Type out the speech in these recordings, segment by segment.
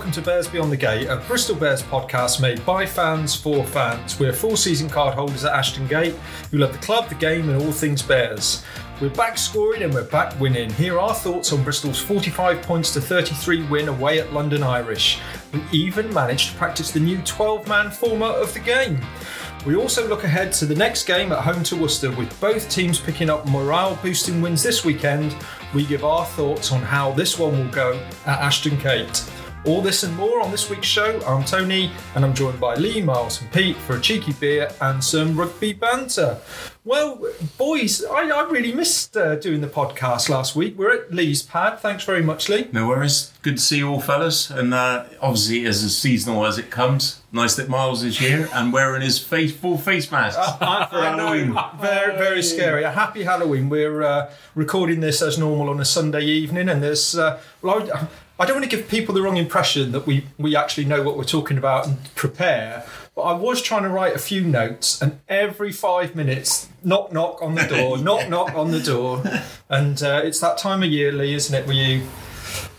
welcome to Bears Beyond the Gate, a Bristol Bears podcast made by fans for fans. We're full season card holders at Ashton Gate who love the club, the game, and all things Bears. We're back scoring and we're back winning. Here are our thoughts on Bristol's 45 points to 33 win away at London Irish. We even managed to practice the new 12 man format of the game. We also look ahead to the next game at home to Worcester, with both teams picking up morale boosting wins this weekend. We give our thoughts on how this one will go at Ashton Gate. All this and more on this week's show. I'm Tony, and I'm joined by Lee, Miles, and Pete for a cheeky beer and some rugby banter. Well, boys, I, I really missed uh, doing the podcast last week. We're at Lee's pad. Thanks very much, Lee. No worries. Good to see you all, fellas. And uh, obviously, as seasonal as it comes, nice that Miles is here and wearing his face, full face mask for Halloween. Very, very scary. A happy Halloween. We're uh, recording this as normal on a Sunday evening, and there's. Uh, well, I, I don't want to give people the wrong impression that we, we actually know what we're talking about and prepare. But I was trying to write a few notes, and every five minutes, knock, knock on the door, knock, knock on the door. And uh, it's that time of year, Lee, isn't it, where you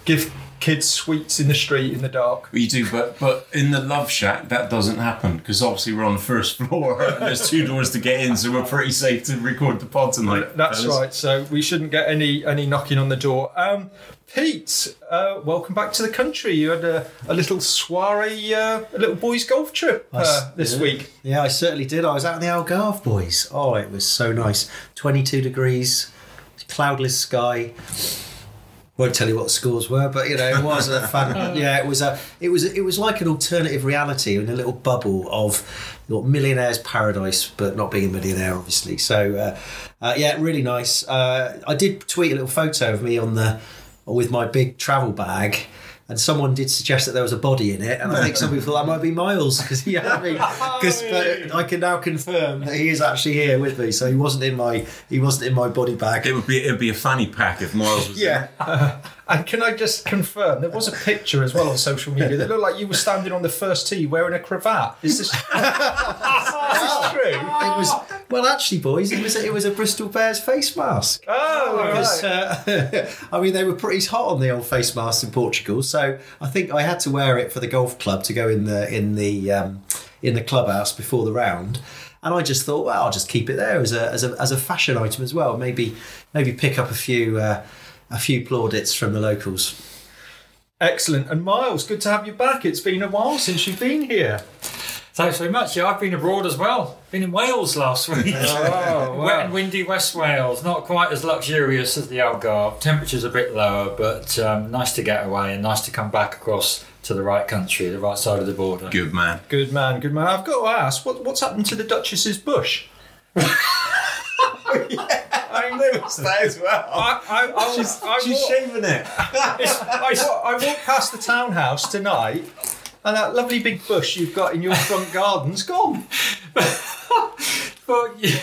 give kids sweets in the street in the dark. We do, but but in the Love Shack that doesn't happen because obviously we're on the first floor and there's two doors to get in, so we're pretty safe to record the pod tonight. That's fellas. right. So we shouldn't get any any knocking on the door. Um, Pete, uh, welcome back to the country. You had a, a little soiree, uh, a little boys' golf trip uh, this yeah. week. Yeah, I certainly did. I was out in the Algarve, boys. Oh, it was so nice. 22 degrees, cloudless sky. Won't tell you what the scores were, but you know it was a fun. yeah, it was a. It was. It was like an alternative reality in a little bubble of your millionaire's paradise, but not being a millionaire, obviously. So, uh, uh, yeah, really nice. Uh, I did tweet a little photo of me on the with my big travel bag. And someone did suggest that there was a body in it, and I think some people thought that might be Miles because yeah, I mean, because uh, I can now confirm that he is actually here with me. So he wasn't in my he wasn't in my body bag. It would be it'd be a fanny pack if Miles was Yeah, And can I just confirm there was a picture as well on social media that looked like you were standing on the first tee wearing a cravat. Is this, is this true? it was well, actually, boys, it was a, it was a Bristol Bears face mask. Oh, It was, right. uh, I mean, they were pretty hot on the old face masks in Portugal, so I think I had to wear it for the golf club to go in the in the um, in the clubhouse before the round. And I just thought, well, I'll just keep it there as a as a, as a fashion item as well. Maybe maybe pick up a few uh, a few plaudits from the locals. Excellent. And Miles, good to have you back. It's been a while since you've been here. Thanks very much. Yeah, I've been abroad as well. Been in Wales last week. Oh, wow. Wet and windy West Wales. Not quite as luxurious as the Algarve. Temperature's a bit lower, but um, nice to get away and nice to come back across to the right country, the right side of the border. good man. Good man, good man. I've got to ask, what, what's happened to the Duchess's bush? I noticed that as well. I, I, I, She's, I, she's walk- shaving it. I, I walked past the townhouse tonight, and that lovely big bush you've got in your front garden's gone. But yeah,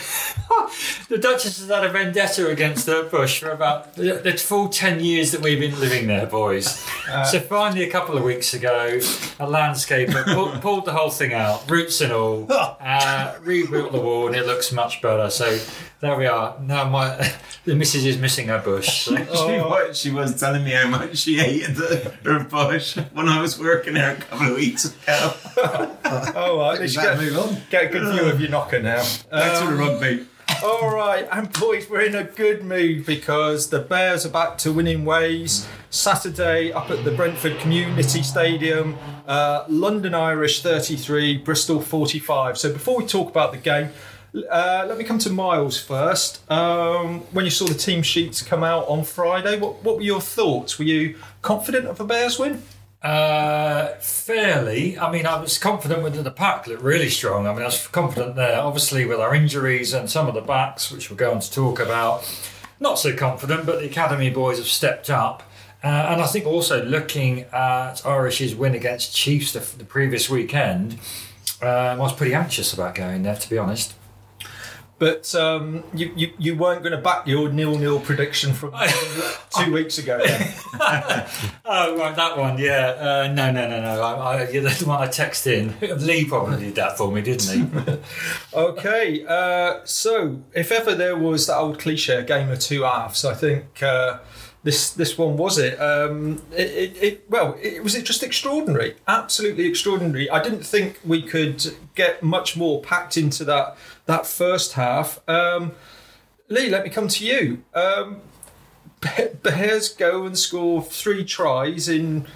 the Duchess has had a vendetta against her bush for about the, the full 10 years that we've been living there, boys. so finally, a couple of weeks ago, a landscaper pulled, pulled the whole thing out, roots and all, uh, rebuilt the wall, and it looks much better. So there we are. Now my the missus is missing her bush. So. She, was, she was telling me how much she hated the, her bush when I was working there a couple of weeks ago. Oh, right. We Let's get, move on. get a good view of your knocker now. Back to the rugby. All right, and boys, we're in a good mood because the Bears are back to winning ways. Saturday up at the Brentford Community Stadium, uh, London Irish 33, Bristol 45. So before we talk about the game, uh, let me come to Miles first. Um, when you saw the team sheets come out on Friday, what, what were your thoughts? Were you confident of a Bears win? Uh, fairly. I mean, I was confident with the pack looked really strong. I mean, I was confident there. Obviously, with our injuries and some of the backs, which we're going to talk about, not so confident. But the academy boys have stepped up, uh, and I think also looking at Irish's win against Chiefs the, the previous weekend, um, I was pretty anxious about going there, to be honest. But um, you, you, you weren't going to back your nil-nil prediction from two weeks ago. Then. Oh, right, that one, yeah. Uh, no, no, no, no. I, I, yeah, the one I texted in. Lee probably did that for me, didn't he? Okay, uh, so if ever there was that old cliche, a game of two halves, I think uh, this this one was it? Um, it, it, it well, it was it just extraordinary, absolutely extraordinary. I didn't think we could get much more packed into that that first half. Um, Lee, let me come to you. Um, Bears go and score three tries in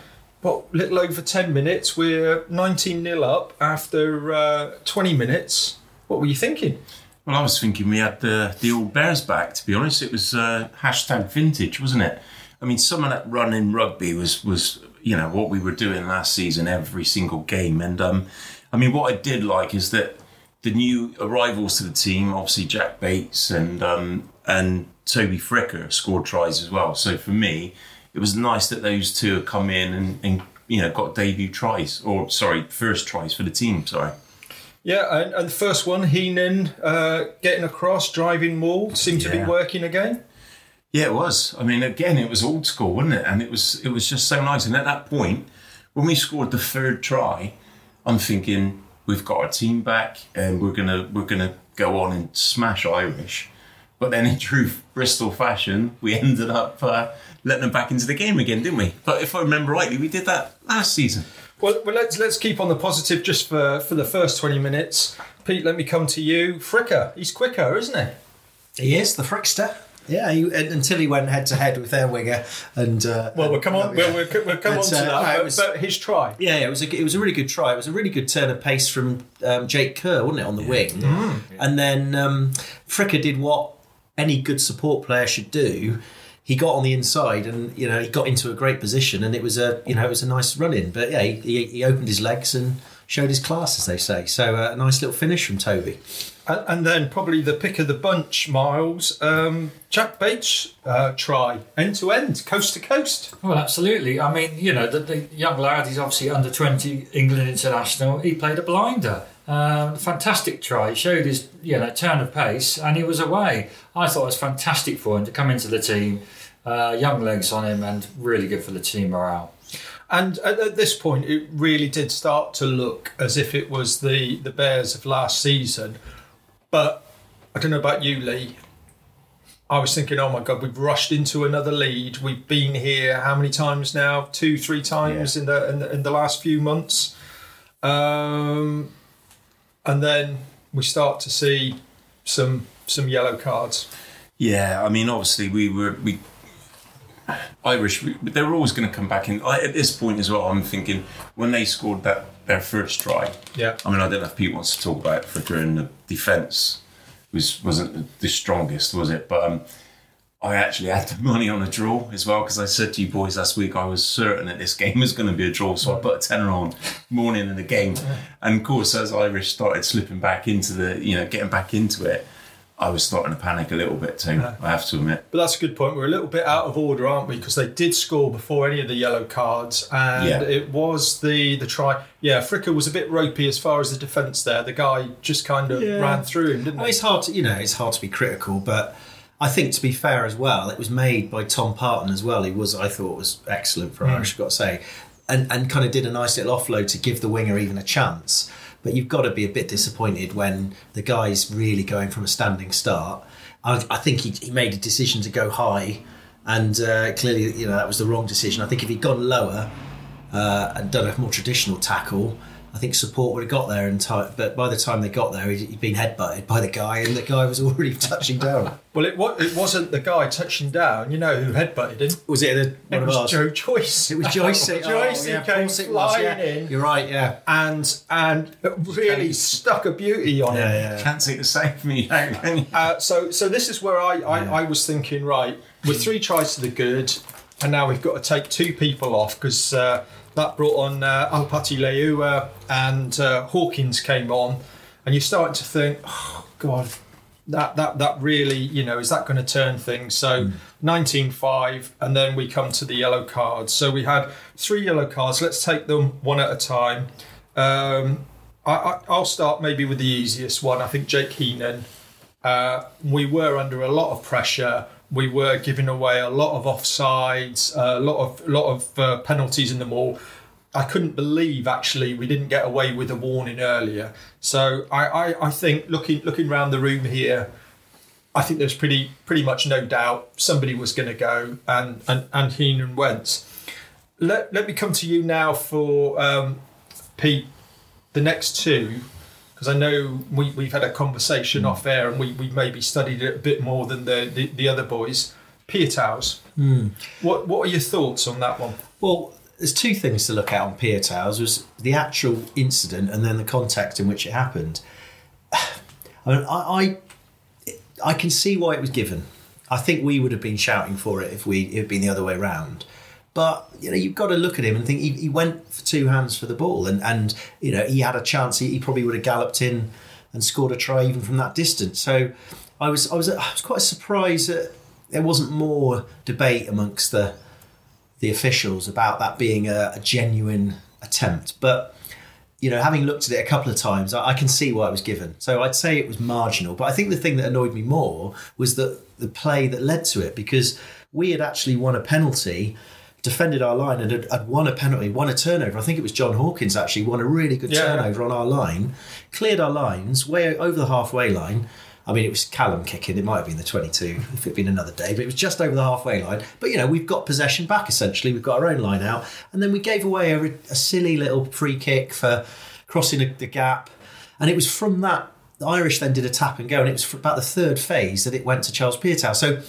what little over ten minutes. We're nineteen 0 up after uh, twenty minutes. What were you thinking? Well, I was thinking we had the the old Bears back. To be honest, it was uh, hashtag vintage, wasn't it? I mean, some of that run in rugby was was you know what we were doing last season, every single game. And um, I mean, what I did like is that the new arrivals to the team, obviously Jack Bates and um, and Toby Fricker scored tries as well. So for me, it was nice that those two have come in and, and you know got debut tries or sorry, first tries for the team. Sorry. Yeah, and, and the first one, Heenan uh, getting across, driving Wall, seemed to be working again. Yeah, it was. I mean, again, it was old school, wasn't it? And it was it was just so nice. And at that point, when we scored the third try, I'm thinking we've got our team back, and we're gonna we're gonna go on and smash Irish. But then, in true Bristol fashion, we ended up uh, letting them back into the game again, didn't we? But if I remember rightly, we did that last season. Well, well, let's let's keep on the positive just for for the first twenty minutes. Pete, let me come to you. Fricker, he's quicker, isn't he? He is the Frickster. Yeah, he, and- until he went head to head with their winger, and uh, Well, we'll come on. We'll, we'll, we'll come But, on to uh, that. no, but, was- but his try. Yeah, yeah, it was a it was a really good try. It was a really good turn of pace from um, Jake Kerr, wasn't it, on the wing? Mm. And then um, Fricker did what any good support player should do. He got on the inside, and you know he got into a great position, and it was a you know it was a nice run in. But yeah, he, he, opened his legs and showed his class, as they say. So uh, a nice little finish from Toby. And, and then probably the pick of the bunch, Miles. Um, Jack Bates uh, try end to end, coast to coast. Well, absolutely. I mean, you know, the, the young lad, he's obviously under 20 England international. He played a blinder. Um, fantastic try. He showed his, you know, turn of pace and he was away. I thought it was fantastic for him to come into the team. Uh, young legs on him and really good for the team morale. And at, at this point, it really did start to look as if it was the, the Bears of last season. But I don't know about you, Lee. I was thinking, oh my God, we've rushed into another lead. We've been here how many times now? Two, three times in, the, in the in the last few months. Um, and then we start to see some some yellow cards. Yeah, I mean, obviously we were we Irish. We, they were always going to come back in. I, at this point as well, I'm thinking when they scored that their first try. Yeah. I mean, I don't know if Pete wants to talk about Fricker the defence was wasn't the strongest, was it? But um, I actually had the money on a draw as well because I said to you boys last week I was certain that this game was going to be a draw, so I put a tenner on morning in the game. And of course, as Irish started slipping back into the, you know, getting back into it, I was starting to panic a little bit too. I have to admit. But that's a good point. We're a little bit out of order, aren't we? Because they did score before any of the yellow cards, and Yeah. it was the the try. Yeah, Fricker was a bit ropey as far as the defence there. The guy just kind of Yeah. ran through him, didn't Well, it's hard to you know it's hard to be critical, but I think to be fair as well, it was made by Tom Parton as well. He was I thought was excellent for hmm. Irish, I've got to say, and and kind of did a nice little offload to give the winger even a chance. But you've got to be a bit disappointed when the guy's really going from a standing start. I, I think he, he made a decision to go high, and uh, clearly you know that was the wrong decision. I think if he'd gone lower uh, and done a more traditional tackle. I think support would have got there in time, but by the time they got there, he'd, he'd been headbutted by the guy, and the guy was already touching down. Well, it it wasn't the guy touching down. You know who headbutted him? Was it a, It one of was ours? Joe Joyce. It was Joyce. Joyce Oh, yeah, of came course it was, yeah. in You're right. Yeah. and and really stuck a beauty on him. Yeah. Yeah. Can't take the same from me out. Uh, so so this is where I, I, I was thinking right with three tries to the good and now we've got to take two people off because uh, that brought on uh, Alapati Leiua and uh, Hawkins came on and you're starting to think oh god that that that really you know is that going to turn things? So 19-5 and then we come to the yellow cards. So we had three yellow cards. Let's take them one at a time. Um, I, I, I'll start maybe with the easiest one I think Jake Heenan. Uh, we were under a lot of pressure. We were giving away a lot of offsides, a lot of lot of uh, penalties in the maul. I couldn't believe actually we didn't get away with a warning earlier. So I, I, I think looking looking around the room here, I think there's pretty pretty much no doubt somebody was going to go, and and and Heenan went. Let let me come to you now for um, Pete. The next two, because I know we we've had a conversation hmm. off air, and we we maybe studied it a bit more than the the, the other boys. Piutau's. Hmm. What what are your thoughts on that one? Well, there's two things to look at on Piutau's was the actual incident and then the context in which it happened. I mean, I, I I can see why it was given. I think we would have been shouting for it if we it had been the other way round. But you know, you've got to look at him and think he, he went for two hands for the ball, and and you know he had a chance. He, he probably would have galloped in and scored a try even from that distance. So I was I was I was quite surprised that there wasn't more debate amongst the the officials about that being a, a genuine attempt. But you know, having looked at it a couple of times, I, I can see why it was given. So I'd say it was marginal. But I think the thing that annoyed me more was that the play that led to it, because we had actually won a penalty, defended our line, and had, had won a penalty, won a turnover. I think it was John Hawkins actually won a really good Yeah. turnover on our line, cleared our lines way over the halfway line. I mean, it was Callum kicking. It might have been the 22 if it'd been another day, but it was just over the halfway line. But, you know, we've got possession back essentially. We've got our own line out. And then we gave away a, a silly little free kick for crossing the, the gap. And it was from that, the Irish then did a tap and go. And it was for about the third phase that it went to Charles Piutau. So,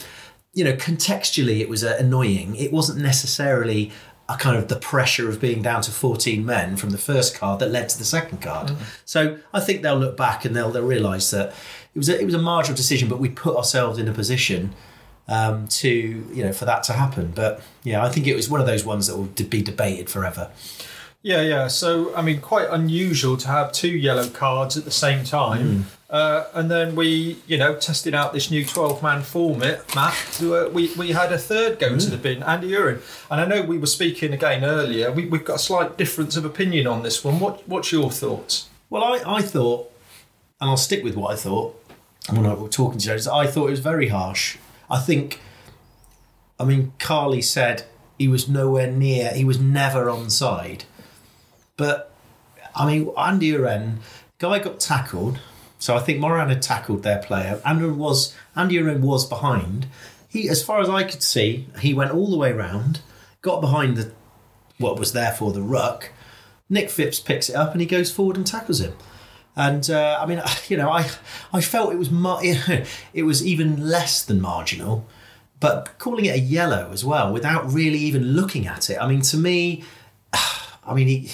you know, contextually, it was uh, annoying. It wasn't necessarily a kind of the pressure of being down to 14 men from the first card that led to the second card. So I think they'll look back and they'll, they'll realise that it was a, it was a marginal decision, but we put ourselves in a position um, to you know for that to happen. But yeah, I think it was one of those ones that will be debated forever. Yeah, yeah. So, I mean, quite unusual to have two yellow cards at the same time. Uh, and then we, you know, tested out this new 12 man format, Matt. uh, we, we had a third go to the bin, Andy Uren. And I know we were speaking again earlier. We, we've got a slight difference of opinion on this one. What, what's your thoughts? Well, I, I thought, and I'll stick with what I thought when I was talking to Jones, I thought it was very harsh. I think, I mean, Carly said he was nowhere near, he was never on side. But, I mean, Andy Uren, guy got tackled. So I think Morahan had tackled their player. Andy was Andy Uren was behind. He, as far as I could see, he went all the way round, got behind the what was therefore the ruck. Nick Phipps picks it up and he goes forward and tackles him. And uh, I mean, you know, I I felt it was mar- it was even less than marginal, but calling it a yellow as well without really even looking at it. I mean, to me, I mean, he,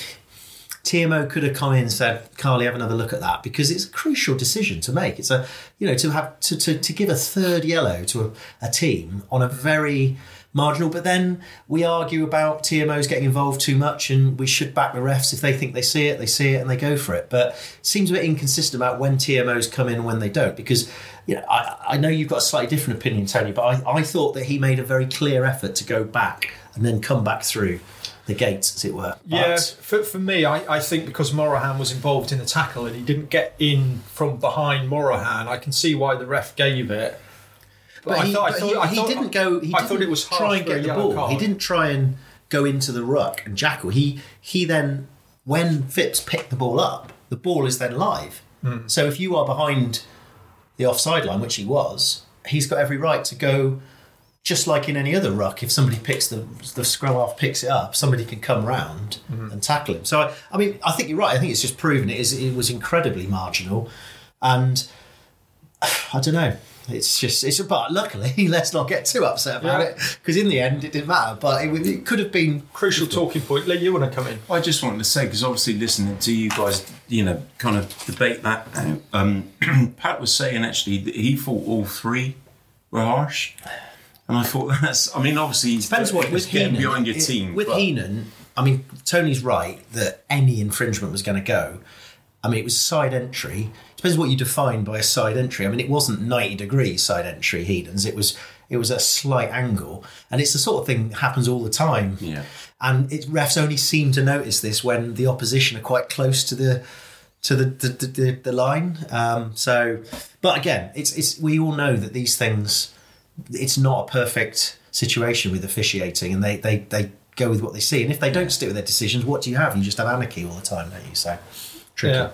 TMO could have come in and said, "Carly, have another look at that," because it's a crucial decision to make. It's a you know to have to to, to give a third yellow to a, a team on a very marginal. But then we argue about TMOs getting involved too much, and we should back the refs if they think they see it, they see it, and they go for it. But it seems a bit inconsistent about when TMOs come in and when they don't, because you know I, I know you've got a slightly different opinion, Tony, but I, I thought that he made a very clear effort to go back and then come back through the gates, as it were. Yeah, for, for me, I, I think because Morahan was involved in the tackle and he didn't get in from behind Morahan, I can see why the ref gave it. But, I he, thought- I thought- he, I he didn't go. He I didn't thought it was try and get the ball. He didn't try and go into the ruck and jackal. He he then when Phipps picked the ball up, the ball is then live. Hmm. So if you are behind the offside line, which he was, he's got every right to go. Just like in any other ruck, if somebody picks the the scrum half picks it up, somebody can come round Hmm. and tackle him. So I, I mean, I think you're right. I think it's just proven it is it was incredibly marginal, and I don't know. It's just it's but luckily let's not get too upset about Yeah. it because in the end it didn't matter. But it, it could have been Crucial talking point. Lee, you want to come in? I just wanted to say because obviously listening to you guys, you know, kind of debate that. Um, Pat was saying actually that he thought all three were harsh, and I thought that's. I mean, obviously depends what with Heenan behind your it- team. With but- Heenan, I mean Tony's right that any infringement was going to go. I mean it was side entry. Depends what you define by a side entry. I mean it wasn't ninety degrees side entry Heenan's. It was it was a slight angle, and it's the sort of thing that happens all the time. Yeah. and it, refs only seem to notice this when the opposition are quite close to the to the the, the, the, the line. Um, so, but again, it's it's we all know that these things. It's not a perfect situation with officiating, and they they they go with what they see. And if they don't stick with their decisions, what do you have? You just have anarchy all the time, don't you? So, tricky. Yeah.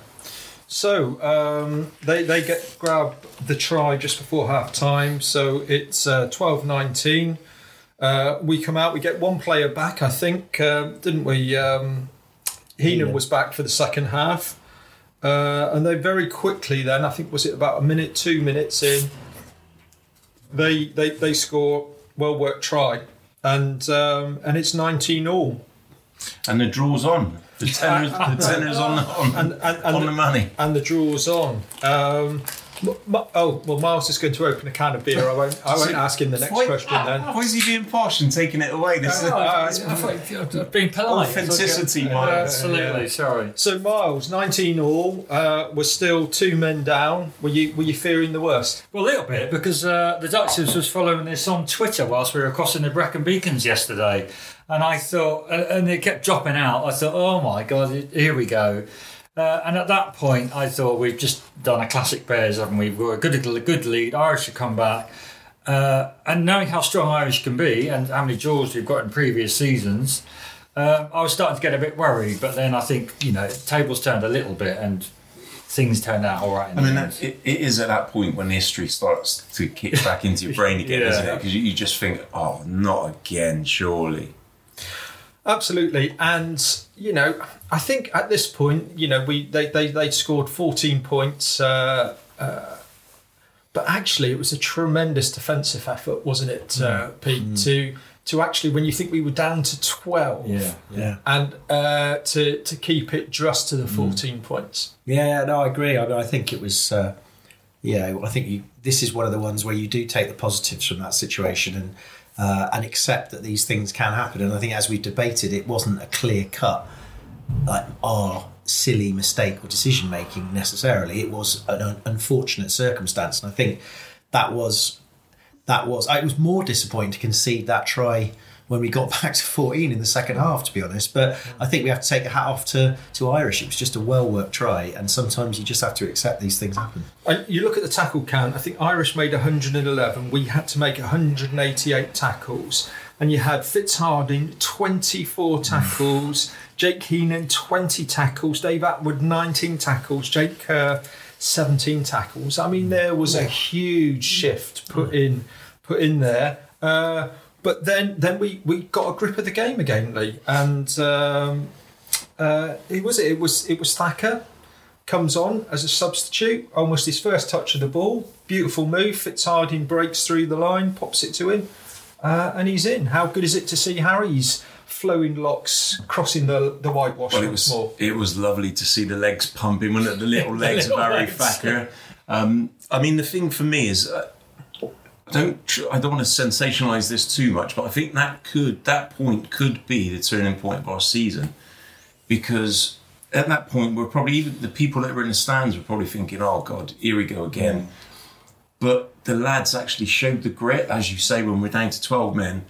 So um, they they get grab the try just before half time. So it's uh, 12-19. Uh, we come out. We get one player back. I think uh, didn't we? Um, Heenan Heenan. was back for the second half, uh, and they very quickly then. I think was it about a minute, two minutes in. They they they score well worked try, and um, and it's nineteen all. And the draw's on. The tenner's, the tenner's on, on, And- and- and on the- the money. and the draw's on. Um, oh well, Miles is going to open a can of beer. I won't. I won't ask him the next Why- question then. Why is he being posh and taking it away? This is Oh, I thought I've polite. Authenticity, Miles. Mike. absolutely. Yeah. Sorry. So Miles, nineteen all, uh, was still two men down. Were you were you fearing the worst? Well, a little bit because uh, the Duchess was following this on Twitter whilst we were crossing the Brecon Beacons yesterday, and I thought, and and it kept dropping out. I thought, oh my god, here we go. Uh, and at that point, I thought we've just done a classic Bears, haven't we? We're a good, good lead. Irish should come back. Uh, and knowing how strong Irish can be and how many draws we've got in previous seasons, um, I was starting to get a bit worried. But then I think, you know, tables turned a little bit and things turned out all right. In I mean, that, it, it is at that point when history starts to kick back into your brain again, Yeah. isn't it? Because you, you just think, oh, not again, surely. Absolutely, and you know, I think at this point, you know, we they they they scored fourteen points. Uh, uh, but actually, it was a tremendous defensive effort, wasn't it, uh, Pete? To to actually, when you think we were down to twelve, yeah. Yeah. and uh, to to keep it just to the fourteen points. Yeah, no, I agree. I mean, I think it was. Uh, yeah, I think you. This is one of the ones where you do take the positives from that situation and uh, and accept that these things can happen. And I think, as we debated, it wasn't a clear cut like our silly mistake or decision making necessarily. It was an unfortunate circumstance, and I think that was that was. It was more disappointing to concede that try when we got back to 14 in the second half, to be honest. But I think we have to take a hat off to, to Irish. It was just a well worked try, and sometimes you just have to accept these things happen. And you look at the tackle count. I think Irish made 111. We had to make 188 tackles, and you had Fitzharding 24 mm. tackles, Jake Heenan 20 tackles, Dave Attwood 19 tackles, Jake Kerr 17 tackles. I mean, mm. there was a huge shift put mm. in put in there. Uh, but then then we, we got a grip of the game again, Lee, and um, uh, it was it was it was Thacker comes on as a substitute, almost his first touch of the ball. Beautiful move. Fitzharding breaks through the line, pops it to him, uh, and he's in. How good is it to see Harry's flowing locks crossing the the whitewash Well, it was more? it was lovely to see the legs pumping, wasn't? The little The legs little of Harry legs. Thacker. Um, I mean, the thing for me is, uh, I don't I don't want to sensationalise this too much, but I think that could that point could be the turning point of our season because at that point we're probably even the people that were in the stands were probably thinking, "Oh God, here we go again." But the lads actually showed the grit, as you say, when we're down to twelve men,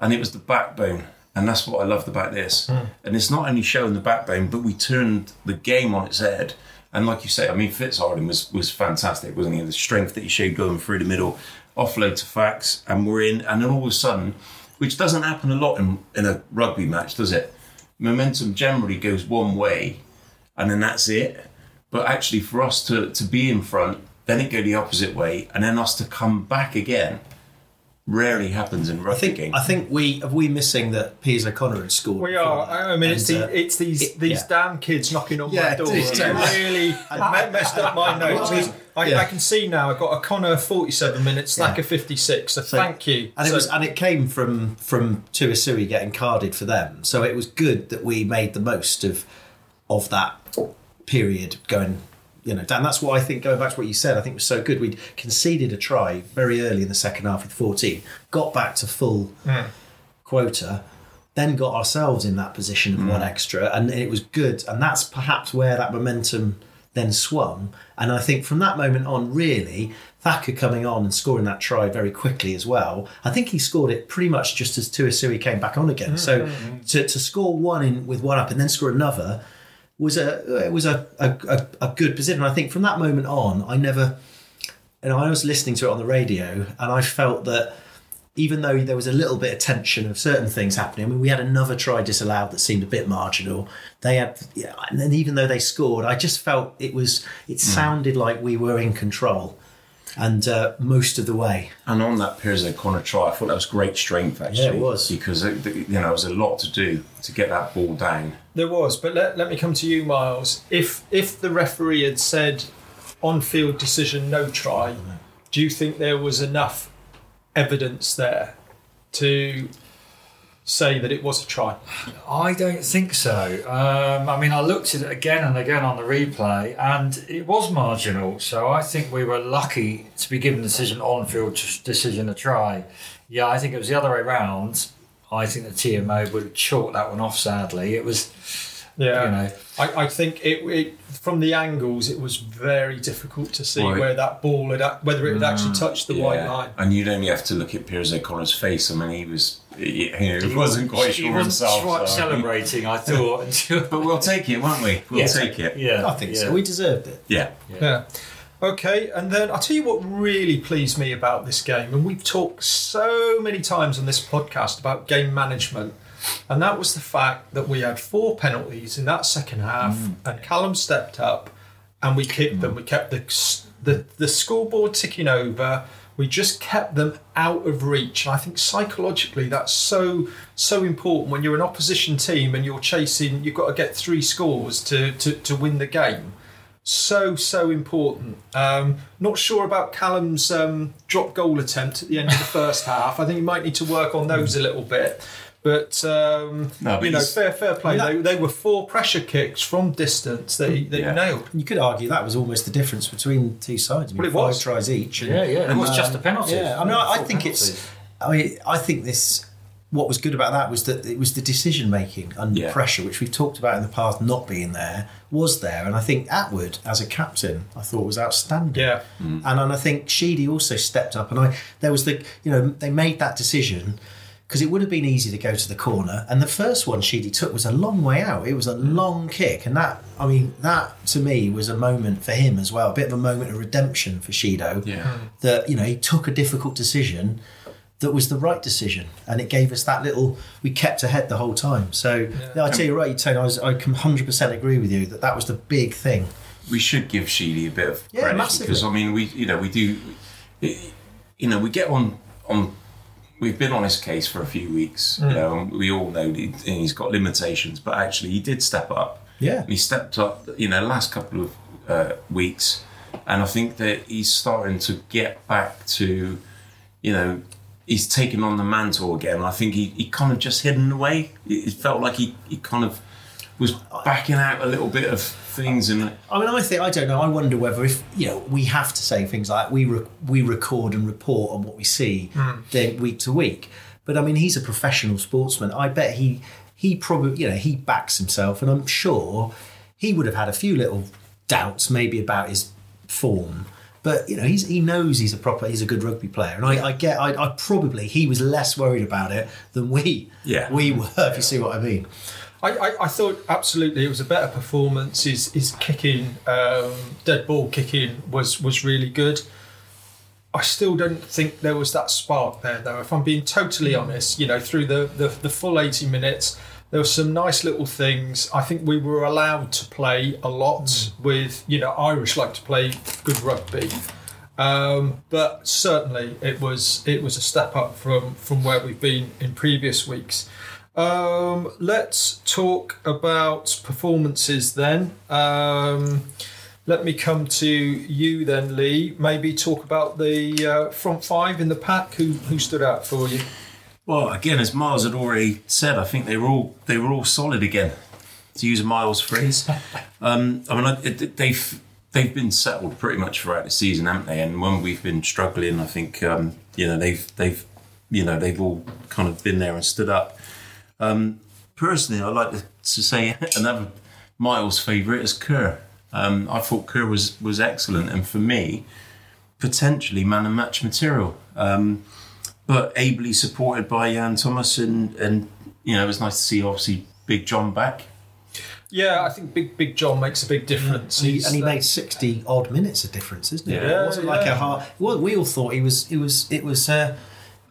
and it was the backbone. And that's what I loved about this. Hmm. And it's not only showing the backbone, but we turned the game on its head. And like you say, I mean, Fitzharding was was fantastic, wasn't he? The strength that he showed going through the middle, offload to facts, and we're in. And then all of a sudden, which doesn't happen a lot in, in a rugby match, does it? Momentum generally goes one way, and then that's it. But actually, for us to, to be in front, then it go the opposite way, and then us to come back again, rarely happens in rugby I think games. I think we are we missing that Piers O'Conor had scored. We are. that? I mean, it's, And, the, uh, it's these it- these yeah. damn kids knocking on Yeah, my door. it is, They really me- messed up my notes. Well, I, yeah. I can see now. I've got a Connor 47 minutes, Slacker 56. So, So- thank you. And it was, and it came from from Tuisue getting carded for them. So it was good that we made the most of of that period going. You know, Dan. That's what I think. Going back to what you said, I think was so good. We'd conceded a try very early in the second half with fourteen, got back to full hmm. quota, then got ourselves in that position of hmm. one extra, and it was good. And that's perhaps where that momentum then swung. And I think from that moment on, really, Thacker coming on and scoring that try very quickly as well. I think he scored it pretty much just as Tuisue came back on again. Hmm. So to, to score one in with one up and then score another was a it was a, a, a, a good position. I think from that moment on, I never, and I was listening to it on the radio and I felt that even though there was a little bit of tension of certain things happening, I mean, we had another try disallowed that seemed a bit marginal. They had, yeah, and then even though they scored, I just felt it was, it Hmm. sounded like we were in control, and uh, most of the way. And on that Piers O'Conor try, I thought that was great strength actually. Yeah, it was. because it, you know there was a lot to do to get that ball down. There was, but let, let me come to you, Miles. If if the referee had said on field decision no try, do you think there was enough evidence there to say that it was a try? I don't think so. Um, I mean, I looked at it again and again on the replay, and it was marginal. So I think we were lucky to be given the decision on field decision a try. Yeah, I think it was the other way round. I think the TMO would chalk that one off. Sadly, it was. Yeah, You know. I, I think it, it from the angles it was very difficult to see Right. where that ball had whether it had actually mm. touched the white line. And you'd only have to look at Piers O'Conor's face. I mean, he was, he, you know, he wasn't quite He sure wasn't himself. quite so- celebrating. I thought. But we'll take it, won't we? We'll Yeah. take it. Yeah, I think yeah. so. We deserved it. Yeah. Yeah. Okay, and then I'll tell you what really pleased me about this game, and we've talked so many times on this podcast about game management, and that was the fact that we had four penalties in that second half, and Callum stepped up, and we kicked them. We kept the, the the scoreboard ticking over. We just kept them out of reach, and I think psychologically that's so so important when you're an opposition team and you're chasing. You've got to get three scores to to, to win the game so so important. Um, not sure about Callum's um, drop goal attempt at the end of the first half. I think he might need to work on those a little bit. But, um, No, but you know, fair fair play. I mean, they, they were four pressure kicks from distance that he, that Yeah. he nailed. You could argue that was almost the difference between two sides. I mean, Well, it five was. tries each. and- Yeah, yeah. It was Um, just a penalty. Yeah, I mean, I, I think penalties. it's. I mean, I think this. What was good about that was that it was the decision making under Yeah. pressure, which we've talked about in the past, not being there, was there, and I think Attwood as a captain, I thought was outstanding. Yeah. and and I think Sheedy also stepped up, and I there was the you know they made that decision because it would have been easy to go to the corner, and the first one Sheedy took was a long way out. It was a mm. long kick, and that I mean that to me was a moment for him as well, a bit of a moment of redemption for Sheedo Yeah. that you know he took a difficult decision that was the right decision and it gave us that little we kept ahead the whole time so yeah. i tell you right Tony I, was, I can 100% agree with you that that was the big thing we should give Sheedy a bit of Yeah, credit massively. because I mean we you know we do you know we get on on we've been on his case for a few weeks you know and we all know he, he's got limitations but actually he did step up. Yeah. he stepped up you know last couple of uh, weeks and I think that he's starting to get back to you know he's taken on the mantle again. I think he, he kind of just hidden away. It felt like he, he kind of was backing out a little bit of things and I mean, I think I don't know. I wonder whether if you know we have to say things like we re- we record and report on what we see hmm. day, week to week. But I mean, he's a professional sportsman. I bet he he probably you know he backs himself, and I'm sure he would have had a few little doubts maybe about his form. But you know, he's, he knows he's a proper, he's a good rugby player, and I, I get, I, I probably he was less worried about it than we, Yeah. we were. If you see what I mean. I, I, I thought absolutely it was a better performance. His his kicking, um, dead ball kicking was was really good. I still don't think there was that spark there though. If I'm being totally honest, you know, through the, the, the full 80 minutes, there were some nice little things. I think we were allowed to play a lot with, you know, Irish like to play good rugby. Um, but certainly it was it was a step up from from where we've been in previous weeks. Um, let's talk about performances then. Um, let me come to you then, Lee. Maybe talk about the uh, front five in the pack. Who who stood out for you? Well, again, as Miles had already said, I think they were all they were all solid again. To use a Miles phrase, um, I mean, I- it, they've they've been settled pretty much throughout the season, haven't they? And when we've been struggling, I think um, you know they've they've you know they've all kind of been there and stood up. Um, personally, I like to, to say another Miles' favourite is Kerr. Um, I thought Kerr was was excellent, and for me, potentially man and match material. Um, but ably supported by Yann Thomas, and and you know it was nice to see obviously Big John back. Yeah, I think Big Big John makes a big difference. And he, and he made sixty odd minutes of difference, isn't it? Yeah. it wasn't like a hard. Well, we all thought he was. It was. It was. Uh,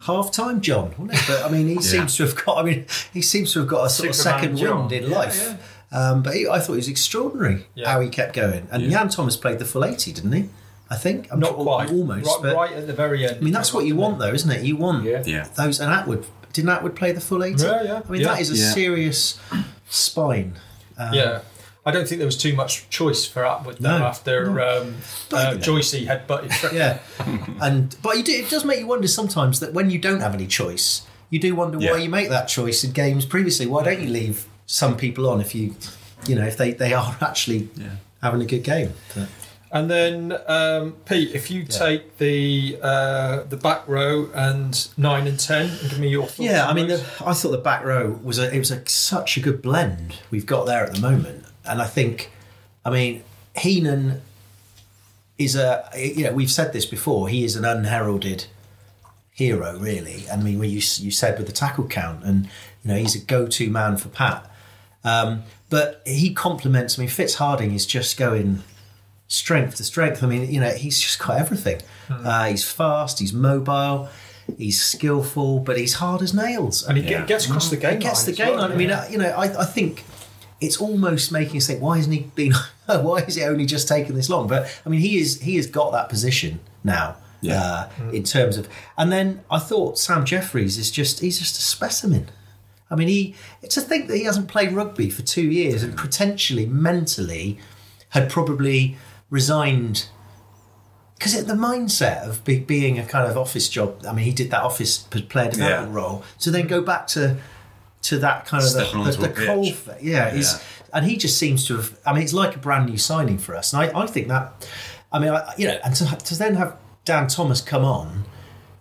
half time, John. But I mean, he seems to have got. I mean, he seems to have got a sort Superman of second John. wind in Yeah, life. Um, but he, I thought it was extraordinary Yeah. how he kept going. And Yann Thomas played the full eighty, didn't he? I think. I'm Not tr- quite. almost. Right, but, right at the very end. I mean, that's what you want, though, isn't it? You want Yeah. Yeah. those. And Attwood didn't Attwood play the full eighty? Yeah, yeah, I mean, yeah. that is a Yeah. serious spine. Um, Yeah. I don't think there was too much choice for Attwood though, No, after um, uh, Joycey had butted. yeah. and but you do, it does make you wonder sometimes that when you don't have any choice, you do wonder Yeah. why you make that choice in games previously. Why don't you leave some people on if you, you know, if they, they are actually Yeah. having a good game? And then um, Pete, if you take the uh, the back row and nine and ten, and give me your thoughts. Yeah, I mean, the, I thought the back row was a it was a, such a good blend we've got there at the moment, and I think, I mean, Heenan is a you know we've said this before. He is an unheralded hero, really. And I mean, you you said with the tackle count, and you know he's a go-to man for Pat. Um, but he complements. I mean, Fitz Harding is just going strength to strength. I mean, you know, he's just got everything. Uh, he's fast. He's mobile. He's skillful, but he's hard as nails. and he Yeah. gets across the game. He gets the line game well, line. I mean, yeah. uh, you know, I, I think it's almost making us think, why hasn't he been? why is it only just taken this long? But I mean, he is he has got that position now. Yeah. Uh, In terms of, and then I thought Sam Jeffries is just he's just a specimen. I mean, he to think that he hasn't played rugby for two years and potentially mentally had probably resigned because the mindset of be, being a kind of office job. I mean, he did that office player development Yeah. role. To then go back to to that kind of Stepping the, the, the pitch. cold, fa- yeah, is Yeah. and he just seems to have. I mean, it's like a brand new signing for us, and I, I think that. I mean, I, you know, and to, to then have Dan Thomas come on.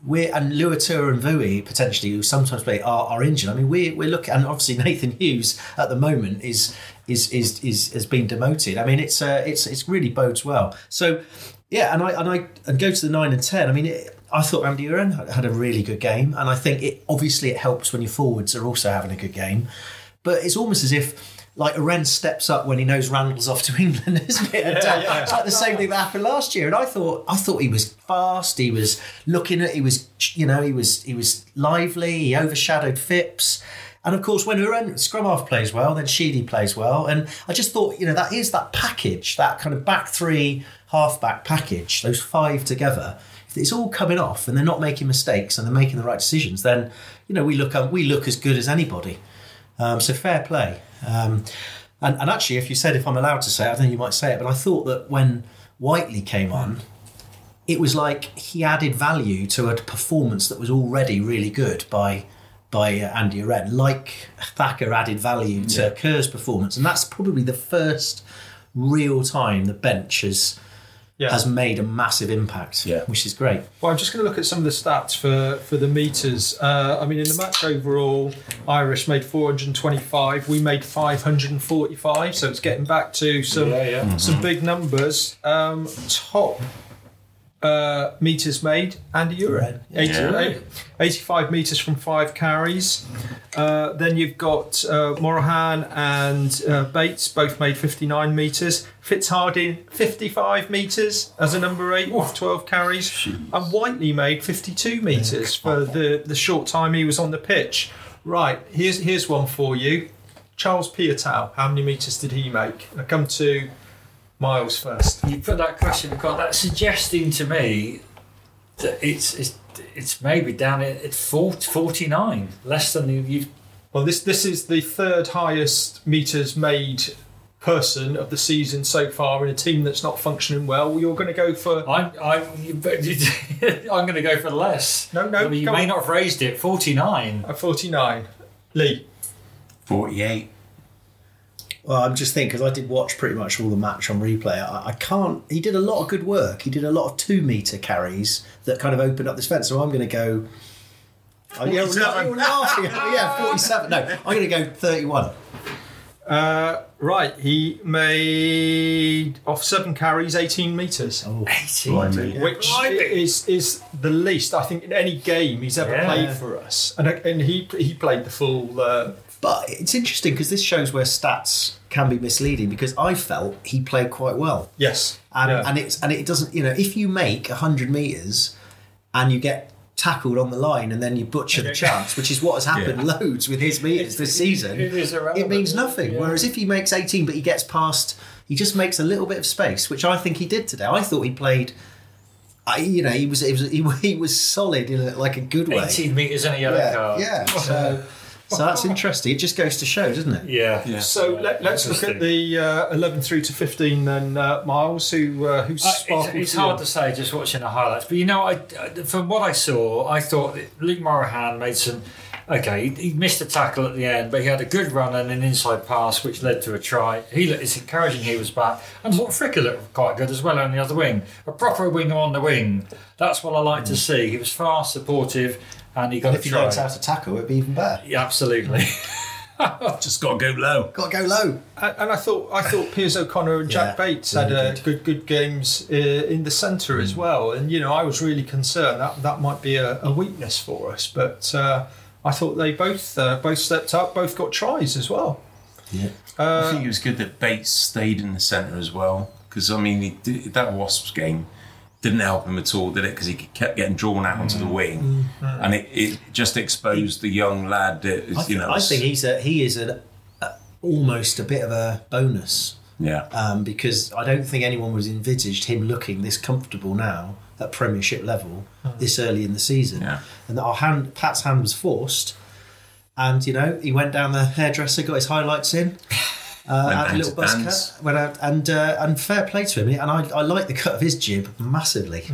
We're, and Luatua and Vui potentially, who sometimes play, are, are injured. I mean, we're, we're looking, and obviously Nathan Hughes at the moment is is is, is has been demoted. I mean, it's uh, it's it's really bodes well. So, yeah, and I and I and go to the nine and ten. I mean, it, I thought Andy Uren had, a really good game, and I think it obviously it helps when your forwards are also having a good game. But it's almost as if like Uren steps up when he knows Randall's off to England, isn't it? And, uh, yeah. It's like the same thing that happened last year. And I thought I thought he was fast. He was looking at. He was you know he was he was lively. He overshadowed Phipps. And of course, when Uren scrum half plays well, then Sheedy plays well. And I just thought, you know, that is that package, that kind of back three, half back package, those five together. If it's all coming off and they're not making mistakes and they're making the right decisions, then you know we look we look as good as anybody. Um, so fair play. Um, and, and actually, if you said if I'm allowed to say, it, I think you might say it, but I thought that when Whiteley came on, it was like he added value to a performance that was already really good by by uh, Andy Uren, like Thacker added value to Kerr's performance, and that's probably the first real time the bench has Yeah. has made a massive impact, Yeah. which is great. Well, I'm just going to look at some of the stats for, for the meters. Uh, I mean, in the match overall, Irish made 425. We made 545. So it's getting back to some Yeah, yeah. some big numbers. Um, top uh, meters made, Andy Uren. Yeah. 80, Yeah. 85 meters from five carries. Uh, then you've got uh, Morahan and uh, Bates both made 59 meters. Fitzharding 55 meters as a number eight with 12 carries. And Whiteley made 52 meters for the, the short time he was on the pitch. Right, here's here's one for you. Charles Piutau, how many meters did he make? I come to Miles first. You put that question because that's suggesting to me that it's it's, it's maybe down at at 40, 49, less than you- you've. Well, this this is the third highest meters made person of the season so far in a team that's not functioning well. You're going to go for I'm I'm you, I'm going to go for less. No, no, I mean, you may on. not have raised it. 49. a 49. Lee. 48. Well, I'm just thinking because I did watch pretty much all the match on replay. I, I can't. He did a lot of good work. He did a lot of two meter carries that kind of opened up this fence. So I'm going to go. Oh, yeah, 47. laughing at yeah, 47. No, I'm going to go 31. Uh, right, he made off seven carries, 18 meters. Oh, 18. Blimey. Which Blimey. is is the least I think in any game he's ever Yeah. played for us, and and he he played the full. Uh, But it's interesting because this shows where stats can be misleading because I felt he played quite well. yes, and yeah. and it's and it doesn't you know if you make hundred meters and you get tackled on the line and then you butcher the chance, which is what has happened Yeah. loads with his meters this season. it is irrelevant. It means nothing. Yeah. Whereas if he makes 18 but he gets past, he just makes a little bit of space, which I think he did today. I thought he played. I, you know, he was, he was he, he was solid in a, like a good way. 18 metres and a yellow Yeah, card. yeah. So, so that's interesting. It just goes to show, doesn't it? Yeah. Yeah. So let, us look at the uh, 11 through to 15 then, uh, Miles, who uh, who's Uh, sparkled it's, it's hard to say just watching the highlights, but you know, I, I- from what I saw, I thought that Luke Morahan made some. Okay, he, he missed a tackle at the end, but he had a good run and an inside pass, which led to a try. He looked- it's encouraging he was back, and what Fricker looked quite good as well on the other wing. A proper winger on the wing. That's what I like to see. He was fast, supportive, and he got If a he try. learns how to tackle, it'd be even better. Yeah, absolutely. Just got to go low. Got to go low. And and I thought I thought Piers O'Conor and Jack Yeah, Bates had really uh, good good games uh, in the centre as well, and you know I was really concerned that that might be a, a weakness for us, but uh, I thought they both uh, both stepped up, both got tries as well. Yeah. I think it was good that Bates stayed in the centre as well because I mean he did, that Wasps game didn't help him at all, did it? Because he kept getting drawn out onto the wing, and it, it just exposed the young lad that is, I, you know. I think he's a he is a, a almost a bit of a bonus yeah, um, because I don't think anyone was envisaged him looking this comfortable now at Premiership level this early in the season, Yeah. and that our hand Pat's hand was forced, and you know he went down the hairdresser, got his highlights in. Uh, Went had little to buzz dance. cut, went out, and uh, and fair play to him. And I, I like the cut of his jib massively.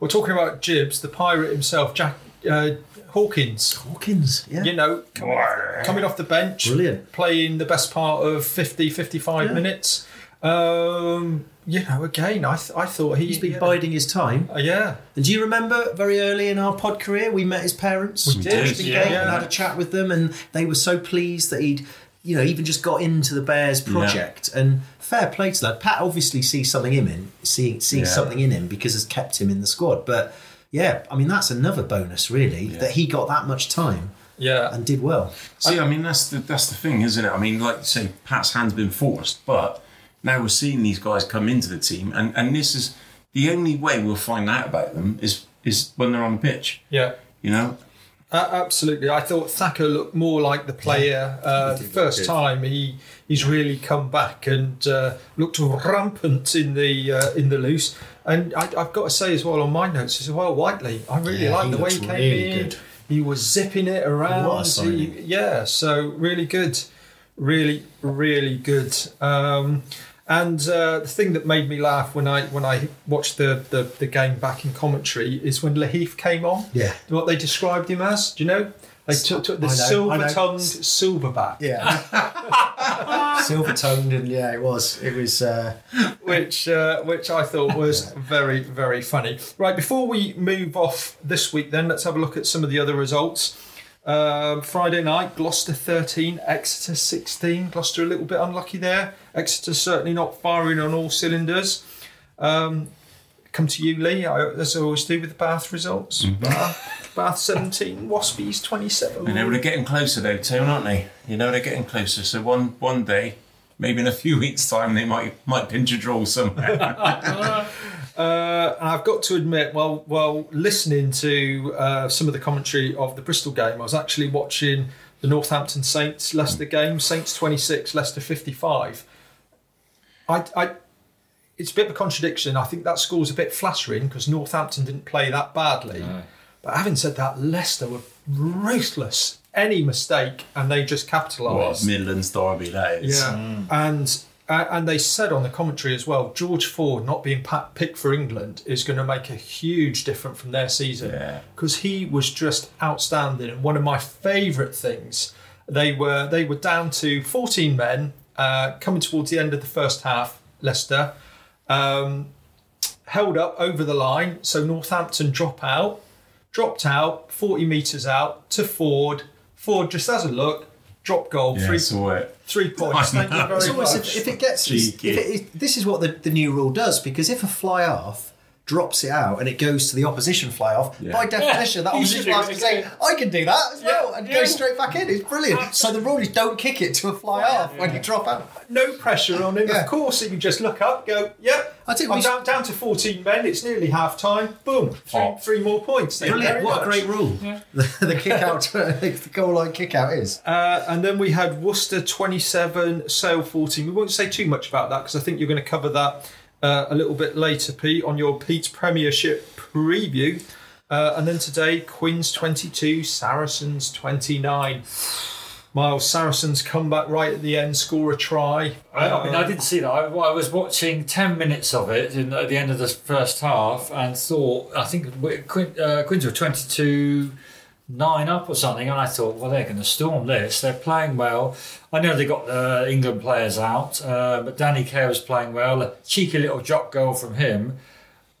We're talking about Jibs, the pirate himself, Jack uh, Hawkins. Hawkins, yeah, You know, coming off, coming off the bench, Brilliant. playing the best part of 50, 55 Yeah. minutes. Um, you know, again, I, th- I thought he, he's been yeah. biding his time. Uh, yeah, And do you remember very early in our pod career, we met his parents? We did, Ashton yeah. Gate, and had a chat with them, and they were so pleased that he'd, you know, even just got into the Bears project. And fair play to that. Pat obviously sees something in him, see, sees Yeah. something in him because it's kept him in the squad. But yeah, I mean that's another bonus really that he got that much time yeah. and did well. See, I mean, that's the that's the thing, isn't it? I mean, like you say, Pat's hand's been forced, but now we're seeing these guys come into the team, and and this is the only way we'll find out about them is is when they're on the pitch. yeah. You know, Uh, absolutely. I thought Thacker looked more like the player uh, the first time he he's really come back and uh, looked rampant in the uh, in the loose. And I, I've got to say as well on my notes as well, Whiteley. I really Yeah, like the way he came really in. good. He was zipping it around. He- yeah, so really good, really really good. Um, and uh, the thing that made me laugh when I when I watched the, the, the game back in commentary is when Lahiff came on Yeah. what they described him as. Do you know? They took, took the I silver-tongued silverback, Yeah. Silver tongued and yeah, it was. It was. Uh, which uh, which I thought was very very funny. Right, before we move off this week, then let's have a look at some of the other results. Um, Friday night, Gloucester 13, Exeter 16. Gloucester a little bit unlucky there. Exeter certainly not firing on all cylinders. Um, come to you, Lee, I, as I always do with the Bath results. Bath, Bath 17, Waspies 27. you know they're getting closer though, Tone, aren't they? You know they're getting closer. So one one day, maybe in a few weeks' time, they might might pinch a draw somewhere. Uh, and I've got to admit, while while listening to uh, some of the commentary of the Bristol game, I was actually watching the Northampton Saints Leicester game. Saints twenty six, Leicester fifty five. I, I, it's a bit of a contradiction. I think that score's a bit flattering because Northampton didn't play that badly. But having said that, Leicester were ruthless. Any mistake, and they just what capitalised. Midlands derby that is. Yeah, and uh, and they said on the commentary as well, George Ford not being picked for England is going to make a huge difference from their season Yeah. because he was just outstanding. And one of my favourite things, they were they were down to 14 men uh, coming towards the end of the first half. Leicester um, held up over the line, so Northampton drop out, dropped out 40 metres out to Ford. Ford just has a look, drop goal, Yeah, three saw it. Three points. Thank you very almost much. if, if it gets if Cheeky. it, this is what the, the new rule does because if a fly half drops it out, and it goes to the opposition fly off. Yeah. By definition, that you opposition should fly off can say, "I can do that as well," and yeah. go straight back in. It's brilliant. So the rule is don't kick it to a fly off when you drop out. No pressure on him. Yeah. Of course, he can just look up, go, yep. I think I'm we- down, down to 14 men. It's nearly half time. Boom. Three, Oh. three more points. Thank Brilliant! very What a great rule. The, the kick out, the goal line kick out is. Uh, and then we had Worcester 27, Sale 14. We won't say too much about that because I think you're going to cover that uh, a little bit later, Pete, on your Pete's Premiership preview. Uh, and then today, Queens 22, Saracens 29. Miles Saracens come back right at the end, score a try. I, I mean, I didn't see that. I, I was watching 10 minutes of it in, at the end of the first half and thought, I think we- Quin, uh, Quins were 22 9 up or something. And I thought, well, they're going to storm this. They're playing well. I know they got uh, England players out, uh, but Danny Care was playing well. A cheeky little drop goal from him.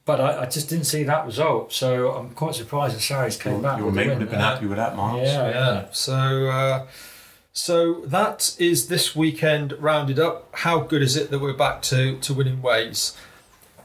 But I, I just didn't see that result. So I'm quite surprised that Saris came back. Your with the mate would have been happy with that, Miles. Yeah, Yeah. So, uh, so that is this weekend rounded up. How good is it that we're back to to winning ways?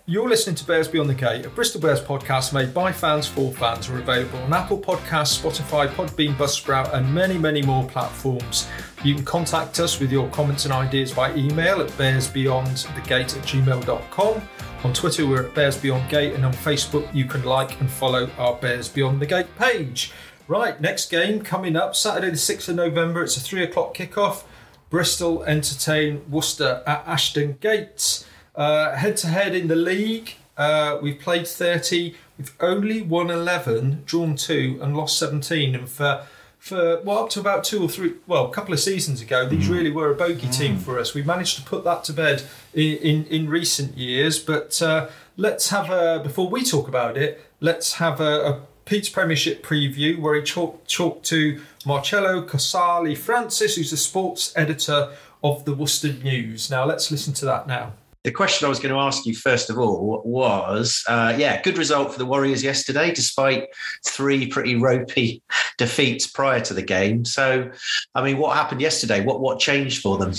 You're listening to Bears Beyond the Gate, a Bristol Bears podcast made by fans for fans. We're available on Apple Podcasts, Spotify, Podbean, Buzzsprout, and many, many more platforms. You can contact us with your comments and ideas by email at bearsbeyondthegate at gmail.com. On Twitter, we're at Bears Beyond Gate, and on Facebook, you can like and follow our Bears Beyond the Gate page. Right, next game coming up Saturday, the 6th of November. It's a three o'clock kickoff. Bristol entertain Worcester at Ashton Gates. Head to head in the league, uh, we've played 30. We've only won 11, drawn two, and lost 17. And for for well up to about two or three, well, a couple of seasons ago, these really were a bogey team for us. We managed to put that to bed in in, in recent years. But uh, let's have a before we talk about it. Let's have a, a Pete's Premiership preview where he talked talked to Marcello Casali Francis, who's the sports editor of the Worcester News. Now let's listen to that now. The question I was going to ask you first of all was, uh, yeah, good result for the Warriors yesterday, despite three pretty ropey defeats prior to the game. So, I mean, what happened yesterday? What what changed for them?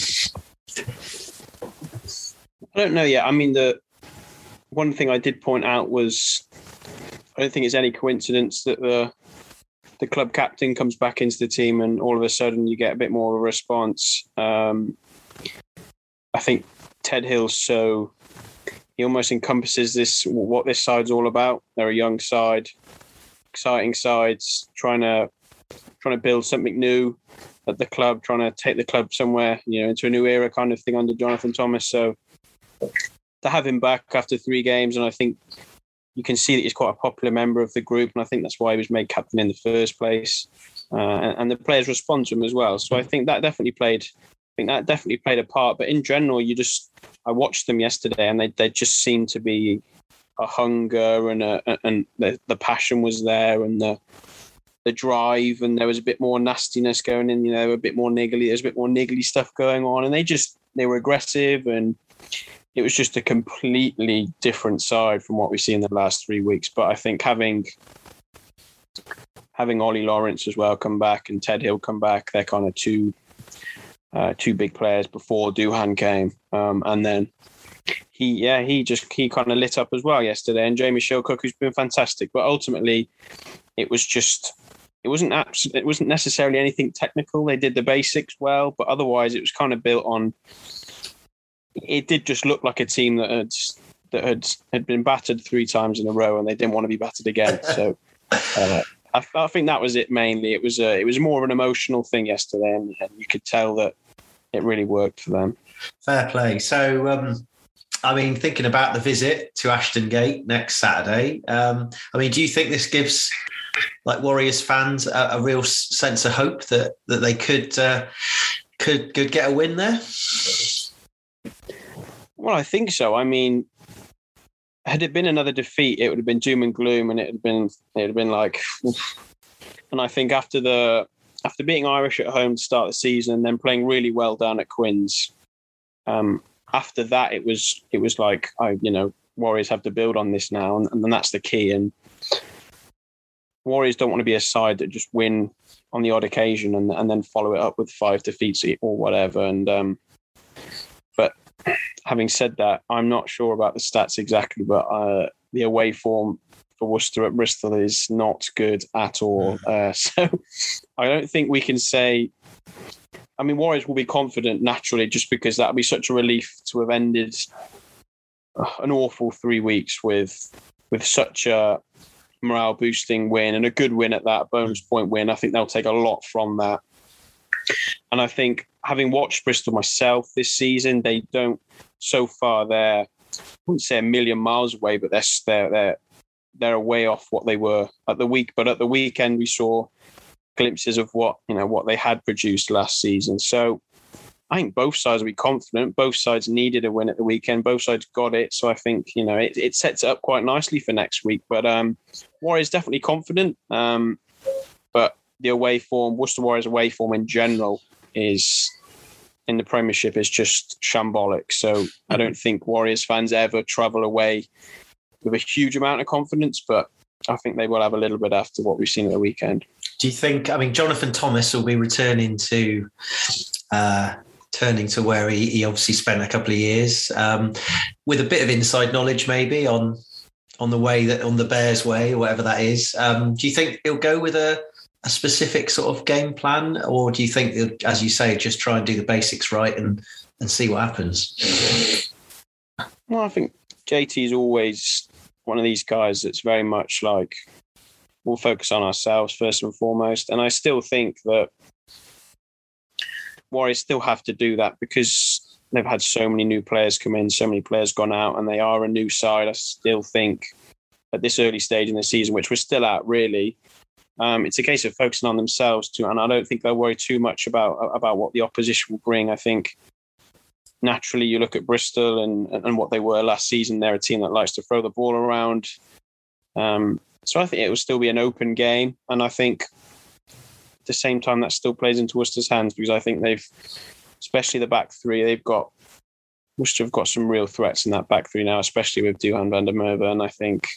I don't know yet. I mean, the one thing I did point out was I don't think it's any coincidence that the the club captain comes back into the team and all of a sudden you get a bit more of a response. Um, I think Ted Hill's so he almost encompasses this what this side's all about. They're a young side, exciting sides, trying to trying to build something new at the club, trying to take the club somewhere, you know, into a new era kind of thing under Jonathan Thomas. So to have him back after three games, and I think you can see that he's quite a popular member of the group, and I think that's why he was made captain in the first place. Uh, and, and the players respond to him as well. So I think that definitely played. Think that definitely played a part. But in general, you just I watched them yesterday, and they they just seemed to be a hunger and a and the, the passion was there, and the the drive, and there was a bit more nastiness going in. You know, a bit more niggly. There's a bit more niggly stuff going on, and they just they were aggressive and it was just a completely different side from what we've seen in the last three weeks. But I think having having Ollie Lawrence as well come back and Ted Hill come back, they're kind of two uh, two big players before Duhan came, um, and then he yeah he just he kind of lit up as well yesterday. And Jamie Shillcock, who's been fantastic, but ultimately it was just. It wasn't abs- It wasn't necessarily anything technical. They did the basics well, but otherwise, it was kind of built on it did just look like a team that had that had had been battered three times in a row and they didn't want to be battered again. So uh, I, I think that was it mainly. It was a, it was more of an emotional thing yesterday, and, and you could tell that it really worked for them. Fair play. So, um, I mean, thinking about the visit to Ashton Gate next Saturday, um, I mean, do you think this gives like Warriors fans a, a real sense of hope that that they could uh, could could get a win there? Well, I think so. I mean, had it been another defeat, it would have been doom and gloom, and it had been it had been like. And I think after the after beating Irish at home to start the season, and then playing really well down at Quins, um, after that it was it was like I you know Warriors have to build on this now, and, and then that's the key. And Warriors don't want to be a side that just win on the odd occasion and and then follow it up with five defeats or whatever. And um, having said that, I'm not sure about the stats exactly, but uh, the away form for Worcester at Bristol is not good at all. Uh, so I don't think we can say. I mean, Warriors will be confident naturally, just because that would be such a relief to have ended uh, an awful three weeks with with such a morale boosting win and a good win at that bonus point win. I think they'll take a lot from that. And I think having watched Bristol myself this season, they don't so far they're I wouldn't say a million miles away, but they're they're they're they're way off what they were at the week. But at the weekend, we saw glimpses of what you know what they had produced last season. So I think both sides will be confident. Both sides needed a win at the weekend. Both sides got it. So I think you know it, it sets it up quite nicely for next week. But um, Warriors definitely confident. Um, but the away form, Worcester Warriors away form in general is in the Premiership is just shambolic. So I don't think Warriors fans ever travel away with a huge amount of confidence, but I think they will have a little bit after what we've seen at the weekend. Do you think? I mean, Jonathan Thomas will be returning to. Uh, turning to where he, he obviously spent a couple of years um, with a bit of inside knowledge maybe on on the way that on the bears way or whatever that is um, do you think he'll go with a, a specific sort of game plan or do you think as you say just try and do the basics right and and see what happens well i think jt is always one of these guys that's very much like we'll focus on ourselves first and foremost and i still think that Warriors still have to do that because they've had so many new players come in, so many players gone out, and they are a new side. I still think at this early stage in the season, which we're still at, really, um, it's a case of focusing on themselves too. And I don't think they'll worry too much about about what the opposition will bring. I think naturally, you look at Bristol and and what they were last season. They're a team that likes to throw the ball around. Um, so I think it will still be an open game, and I think at the same time, that still plays into Worcester's hands because I think they've, especially the back three, they've got Worcester have got some real threats in that back three now, especially with Duhan van der Merwe. And I think,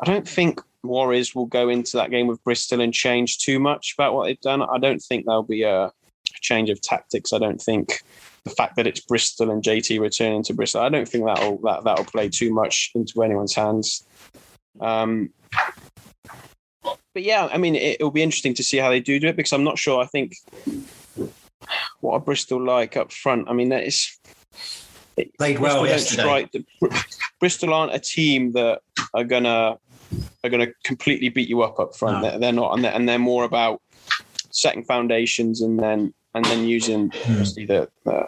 I don't think Warriors will go into that game with Bristol and change too much about what they've done. I don't think there'll be a change of tactics. I don't think the fact that it's Bristol and JT returning to Bristol, I don't think that'll that that'll play too much into anyone's hands. Um, but yeah, I mean, it, will be interesting to see how they do do it because I'm not sure. I think what are Bristol like up front? I mean, that is played well yesterday. Strike, Bristol aren't a team that are gonna are gonna completely beat you up up front. No. They're, they're, not, and they're, and they're more about setting foundations and then and then using hmm. the, the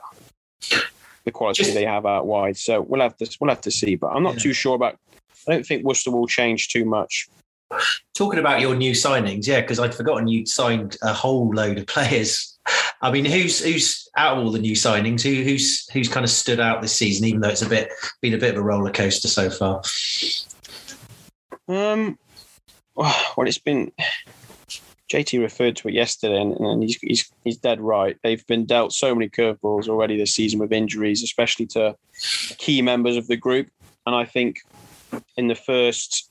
the quality Just, they have out wide. So we'll have to we'll have to see. But I'm not yeah. too sure about. I don't think Worcester will change too much. Talking about your new signings, yeah, because I'd forgotten you'd signed a whole load of players. I mean, who's who's out of all the new signings? Who who's who's kind of stood out this season, even though it's a bit been a bit of a roller coaster so far? Um, well, it's been JT referred to it yesterday, and, and he's, he's he's dead right. They've been dealt so many curveballs already this season with injuries, especially to key members of the group. And I think in the first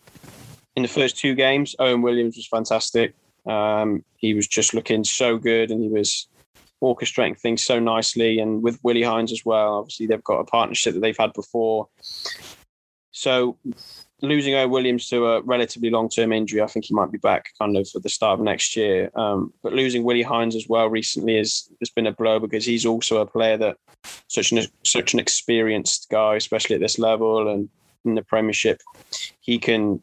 in the first two games, Owen Williams was fantastic. Um, he was just looking so good, and he was orchestrating things so nicely. And with Willi Heinz as well, obviously they've got a partnership that they've had before. So losing Owen Williams to a relatively long-term injury, I think he might be back kind of at the start of next year. Um, but losing Willi Heinz as well recently has has been a blow because he's also a player that such an such an experienced guy, especially at this level and in the Premiership, he can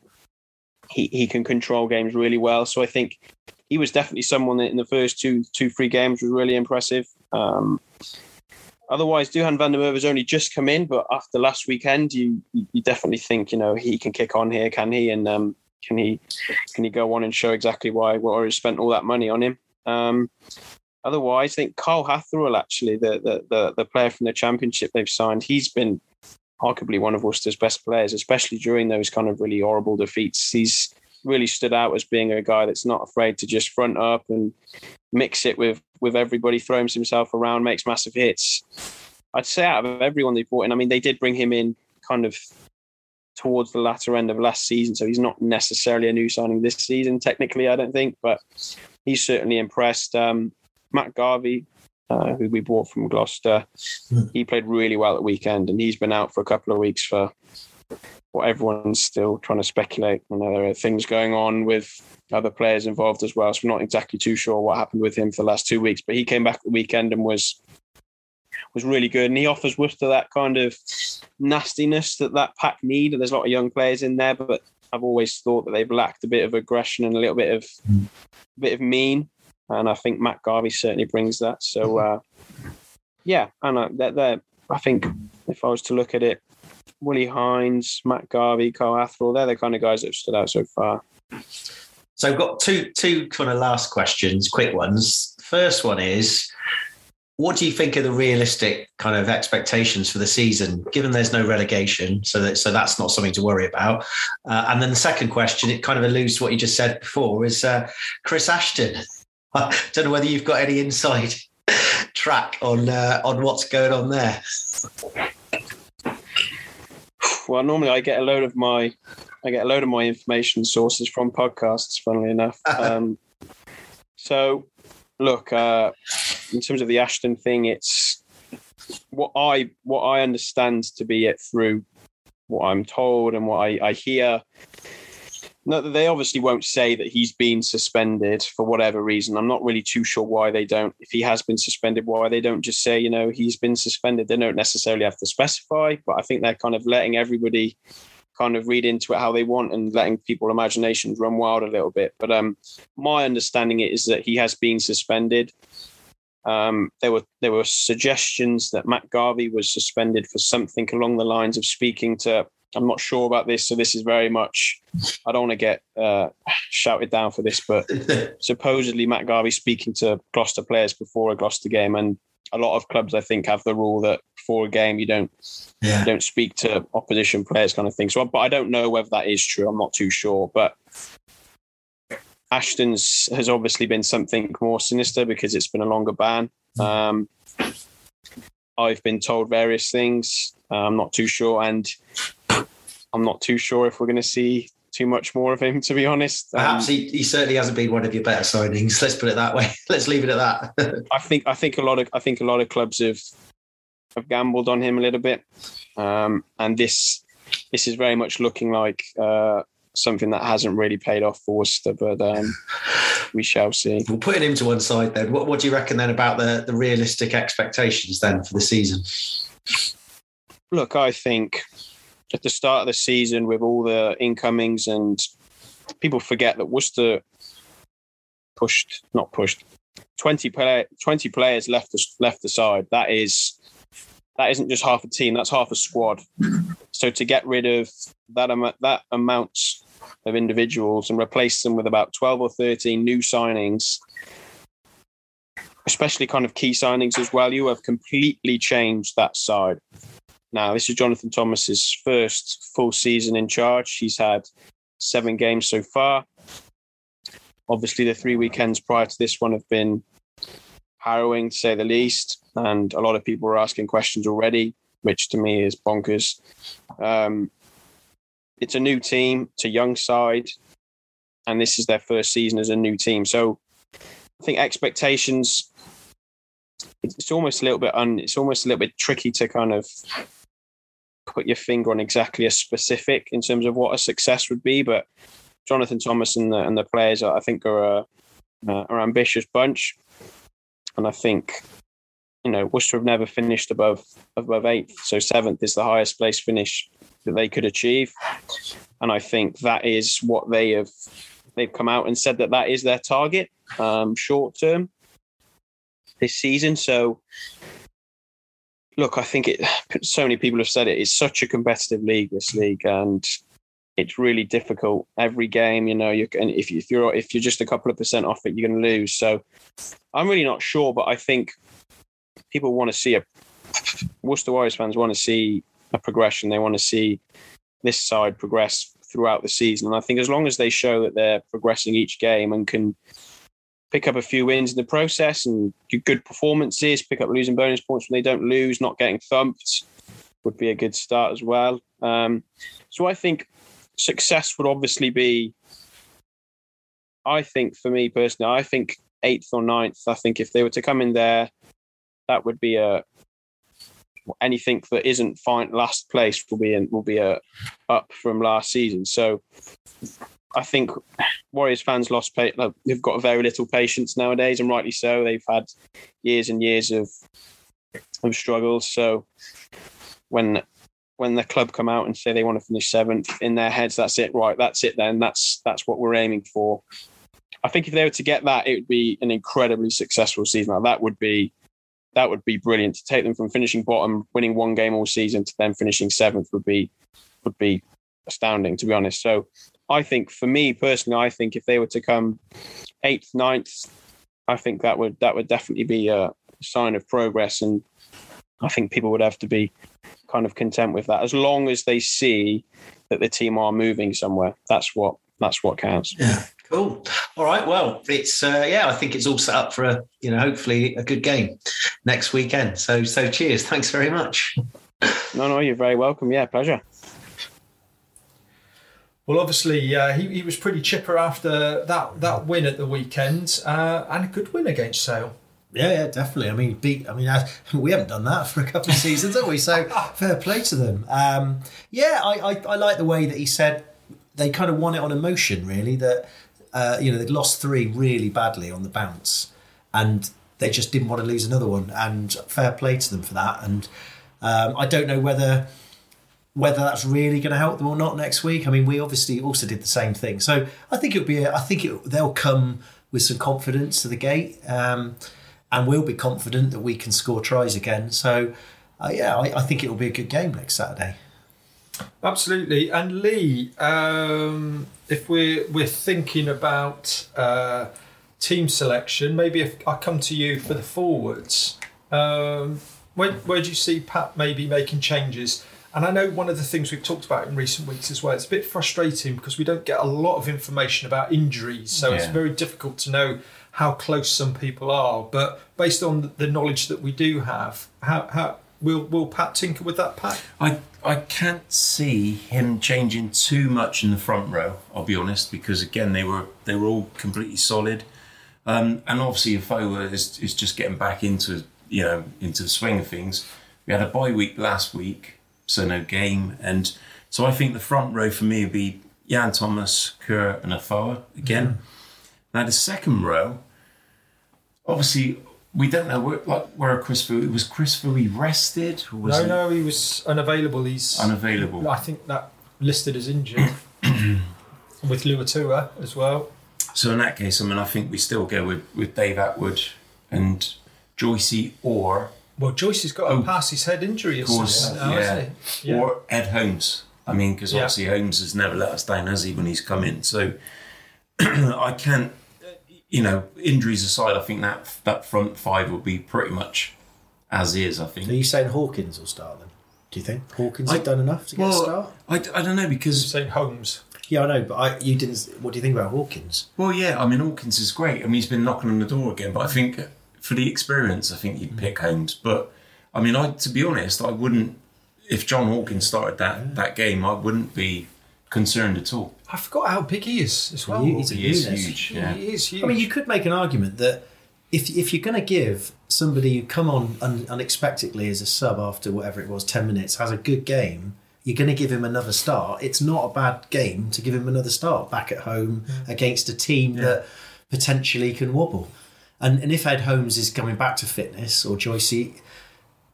he, he can control games really well. So I think he was definitely someone that in the first two two three games was really impressive. Um, otherwise, Duhan van der Merwe has only just come in, but after last weekend, you you definitely think you know he can kick on here, can he? And um, can he can he go on and show exactly why Warriors spent all that money on him? Um, otherwise, I think Kyle Hatherell, actually, the, the the the player from the championship they've signed, he's been arguably one of Worcester's best players, especially during those kind of really horrible defeats. He's really stood out as being a guy that's not afraid to just front up and mix it with with everybody, throws himself around, makes massive hits. I'd say out of everyone they brought in, I mean, they did bring him in kind of towards the latter end of last season, so he's not necessarily a new signing this season, technically, I don't think, but he's certainly impressed. Um, Matt Garvey, uh, who we bought from Gloucester. Mm. He played really well at weekend, and he's been out for a couple of weeks for what everyone's still trying to speculate. I know there are things going on with other players involved as well, so we're not exactly too sure what happened with him for the last two weeks. But he came back the weekend and was was really good, and he offers Worcester that kind of nastiness that that pack need. And there's a lot of young players in there, but I've always thought that they've lacked a bit of aggression and a little bit of mm. bit of mean, and I think Matt Garvey certainly brings that. So uh, yeah, uh, they're, they're, I think if I was to look at it, Willi Heinz, Matt Garvey, Kyle Hatherell, they're the kind of guys that have stood out so far. So I've got two two kind of last questions, quick ones. First one is what do you think are the realistic kind of expectations for the season, given there's no relegation? So that so that's not something to worry about. Uh, and then the second question, it kind of alludes to what you just said before, is uh, Chris Ashton. I don't know whether you've got any inside track on uh, on what's going on there. Well, normally I get a load of my I get a load of my information sources from podcasts. Funnily enough, um, so look, uh, in terms of the Ashton thing, it's what I what I understand to be it through what I'm told and what I, I hear. No, they obviously won't say that he's been suspended for whatever reason. I'm not really too sure why they don't. If he has been suspended, why they don't just say, you know, he's been suspended. They don't necessarily have to specify, but I think they're kind of letting everybody kind of read into it how they want and letting people imaginations run wild a little bit. But um, my understanding is that he has been suspended. Um, there were there were suggestions that Matt Garvey was suspended for something along the lines of speaking to. I'm not sure about this, so this is very much. I don't want to get uh, shouted down for this, but supposedly Matt Garvey speaking to Gloucester players before a Gloucester game, and a lot of clubs I think have the rule that before a game you don't yeah. you don't speak to opposition players, kind of thing. So, but I don't know whether that is true. I'm not too sure, but Ashton's has obviously been something more sinister because it's been a longer ban. Hmm. Um, I've been told various things. Uh, I'm not too sure, and I'm not too sure if we're going to see too much more of him, to be honest. Perhaps um, he, he certainly hasn't been one of your better signings. Let's put it that way. Let's leave it at that. I think I think a lot of I think a lot of clubs have have gambled on him a little bit, um, and this this is very much looking like uh, something that hasn't really paid off for Worcester, but um, we shall see. We'll put him to one side then. What, what do you reckon then about the, the realistic expectations then for the season? Look, I think at the start of the season, with all the incomings, and people forget that Worcester pushed, not pushed, 20, play, 20 players left the, left the side. That is that isn't just half a team, that's half a squad. So to get rid of that that amount of individuals and replace them with about 12 or 13 new signings, especially kind of key signings as well, you have completely changed that side. Now, this is Jonathan Thomas's first full season in charge. He's had seven games so far. Obviously, the three weekends prior to this one have been harrowing to say the least and a lot of people are asking questions already, which to me is bonkers. Um, it's a new team, it's a young side, and this is their first season as a new team. So I think expectations. It's almost a little bit un. It's almost a little bit tricky to kind of put your finger on exactly a specific in terms of what a success would be. But Jonathan Thomas and the, and the players, I think, are a, uh, are ambitious bunch, and I think you know, Worcester have never finished above above eighth, so seventh is the highest place finish that they could achieve, and I think that is what they have. They've come out and said that that is their target, um, short term, this season. So, look, I think it. So many people have said it. It's such a competitive league, this league, and it's really difficult. Every game, you know, you can if, you, if you're if you're just a couple of percent off it, you're going to lose. So, I'm really not sure, but I think people want to see a Worcester Warriors fans want to see a progression. They want to see this side progress throughout the season. And I think as long as they show that they're progressing each game and can pick up a few wins in the process and good performances, pick up losing bonus points when they don't lose, not getting thumped, would be a good start as well. Um, so I think success would obviously be. I think for me personally, I think eighth or ninth. I think if they were to come in there that would be a anything that isn't fine last place will be in, will be a up from last season. So I think Warriors fans lost they've got very little patience nowadays, and rightly so. They've had years and years of of struggles. So when when the club come out and say they want to finish seventh in their heads, that's it. Right, that's it. Then that's that's what we're aiming for. I think if they were to get that, it would be an incredibly successful season. Like, that would be that would be brilliant to take them from finishing bottom, winning one game all season, to then finishing seventh would be would be astounding, to be honest. So I think for me personally, I think if they were to come eighth, ninth, I think that would that would definitely be a sign of progress, and I think people would have to be kind of content with that as long as they see that the team are moving somewhere. That's what that's what counts. Yeah. Cool. All right. Well, it's uh, yeah. I think it's all set up for a you know hopefully a good game next weekend. So so cheers. Thanks very much. No, no, you're very welcome. Yeah, pleasure. Well, obviously, uh, he, he was pretty chipper after that, that win at the weekend uh, and a good win against Sale. Yeah, yeah, definitely. I mean, beat. I mean, I, we haven't done that for a couple of seasons, have we? So fair play to them. Um, yeah, I, I, I like the way that he said they kind of won it on emotion. Really, that uh, you know they'd lost three really badly on the bounce, and they just didn't want to lose another one. And fair play to them for that. And um, I don't know whether whether that's really going to help them or not next week. I mean, we obviously also did the same thing, so I think it'll be. A, I think it, they'll come with some confidence to the gate, um, and we'll be confident that we can score tries again. So, uh, yeah, I, I think it will be a good game next Saturday. Absolutely. And Lee, um, if we're we're thinking about uh, team selection, maybe if I come to you for the forwards, um, where where do you see Pat maybe making changes? And I know one of the things we've talked about in recent weeks as well. It's a bit frustrating because we don't get a lot of information about injuries, so it's very difficult to know how close some people are. But based on the knowledge that we do have, how how will will Pat tinker with that pack? I I can't see him changing too much in the front row. I'll be honest, because again they were they were all completely solid, um, and obviously Afoa is is just getting back into you know into the swing of things. We had a bye week last week, so no game, and so I think the front row for me would be Yann Thomas, Kerr, and Afoa again. Now the second row, obviously. We don't know where, like where Chris Christopher was. Christopher rested? Or was No, he no, he was unavailable. He's unavailable? I think that listed as injured with Luatua as well. So in that case, I mean, I think we still go with, with Dave Attwood and Joycey or Well, Joyce has got a Oh. past his head injury, Of course, isn't it? now, yeah. hasn't he? Yeah. or Ed Holmes. I mean, because Yeah. obviously Holmes has never let us down, has he, when he's come in? So I can't, you know, injuries aside, I think that that front five will be pretty much as is. I think. Are you saying Hawkins will start then? Do you think Hawkins I- have done enough to get a start? I, I don't know because Saying Holmes. Yeah, I know, but I, you didn't. What do you think about Hawkins? Well, yeah, I mean, Hawkins is great. I mean, he's been knocking on the door again, but I think for the experience, I think you'd pick Holmes. But I mean, I to be honest, I wouldn't. If John Hawkins started that mm. that game, I wouldn't be concerned at all. I forgot how big he is as well. He- he's a He is huge. Yeah. He is huge. I mean, you could make an argument that if if you're going to give somebody who come on un, unexpectedly as a sub after whatever it was, ten minutes, has a good game, you're going to give him another start. It's not a bad game to give him another start back at home mm. against a team that potentially can wobble. And and if Ed Holmes is coming back to fitness or Joycey,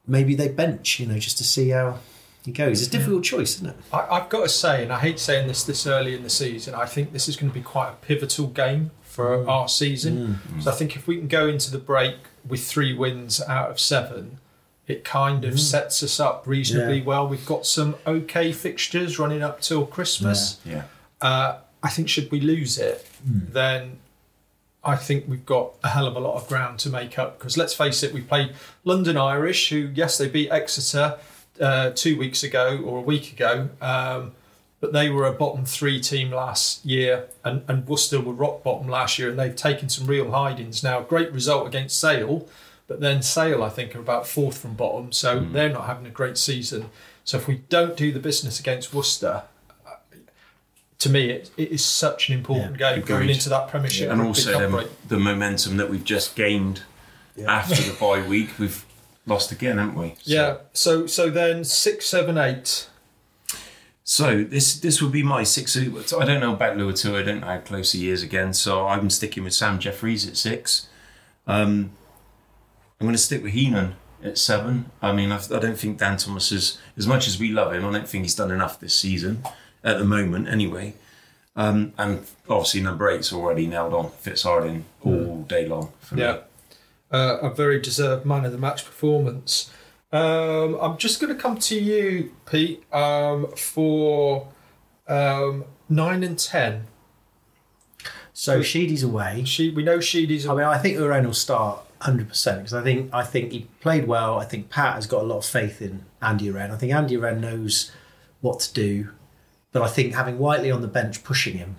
maybe they bench, you know, just to see how he goes. It's a difficult choice, isn't it? I, I've got to say, and I hate saying this this early in the season, I think this is going to be quite a pivotal game for Mm. our season. So I think if we can go into the break with three wins out of seven, it kind of sets us up reasonably Mm. Yeah. well. We've got some okay fixtures running up till Christmas. Yeah. Uh, I think should we lose it, then I think we've got a hell of a lot of ground to make up. Because let's face it, we played London Irish, who yes they beat Exeter uh, two weeks ago or a week ago, um, but they were a bottom three team last year, and, and Worcester were rock bottom last year, and they've taken some real hidings now. Great result against Sale, but then Sale I think are about fourth from bottom, so they're not having a great season. So if we don't do the business against Worcester, to me, it, it is such an important game going into that Premiership and Rugby also Cup the, the momentum that we've just gained after the bye week. We've lost again, haven't we? So- Yeah. So so then six, seven, eight. So this this would be my six. so I don't know about Luatua. I don't know how close he is again. So I'm sticking with Sam Jeffries at six. Um, I'm going to stick with Heenan at seven. I mean, I, I don't think Dan Thomas is as much as we love him. I don't think he's done enough this season at the moment, anyway. Um, and obviously number eight's already nailed on. Fitz Harding all day long. For me. Yeah. Uh, a very deserved man of the match performance. Um, I'm just going to come to you, Pete, um, for um, nine and ten. So Sheedy's away. She, we know Sheedy's. I mean, I think Uren will start 100 percent because I think I think he played well. I think Pat has got a lot of faith in Andy Uren. I think Andy Uren knows what to do, but I think having Whiteley on the bench pushing him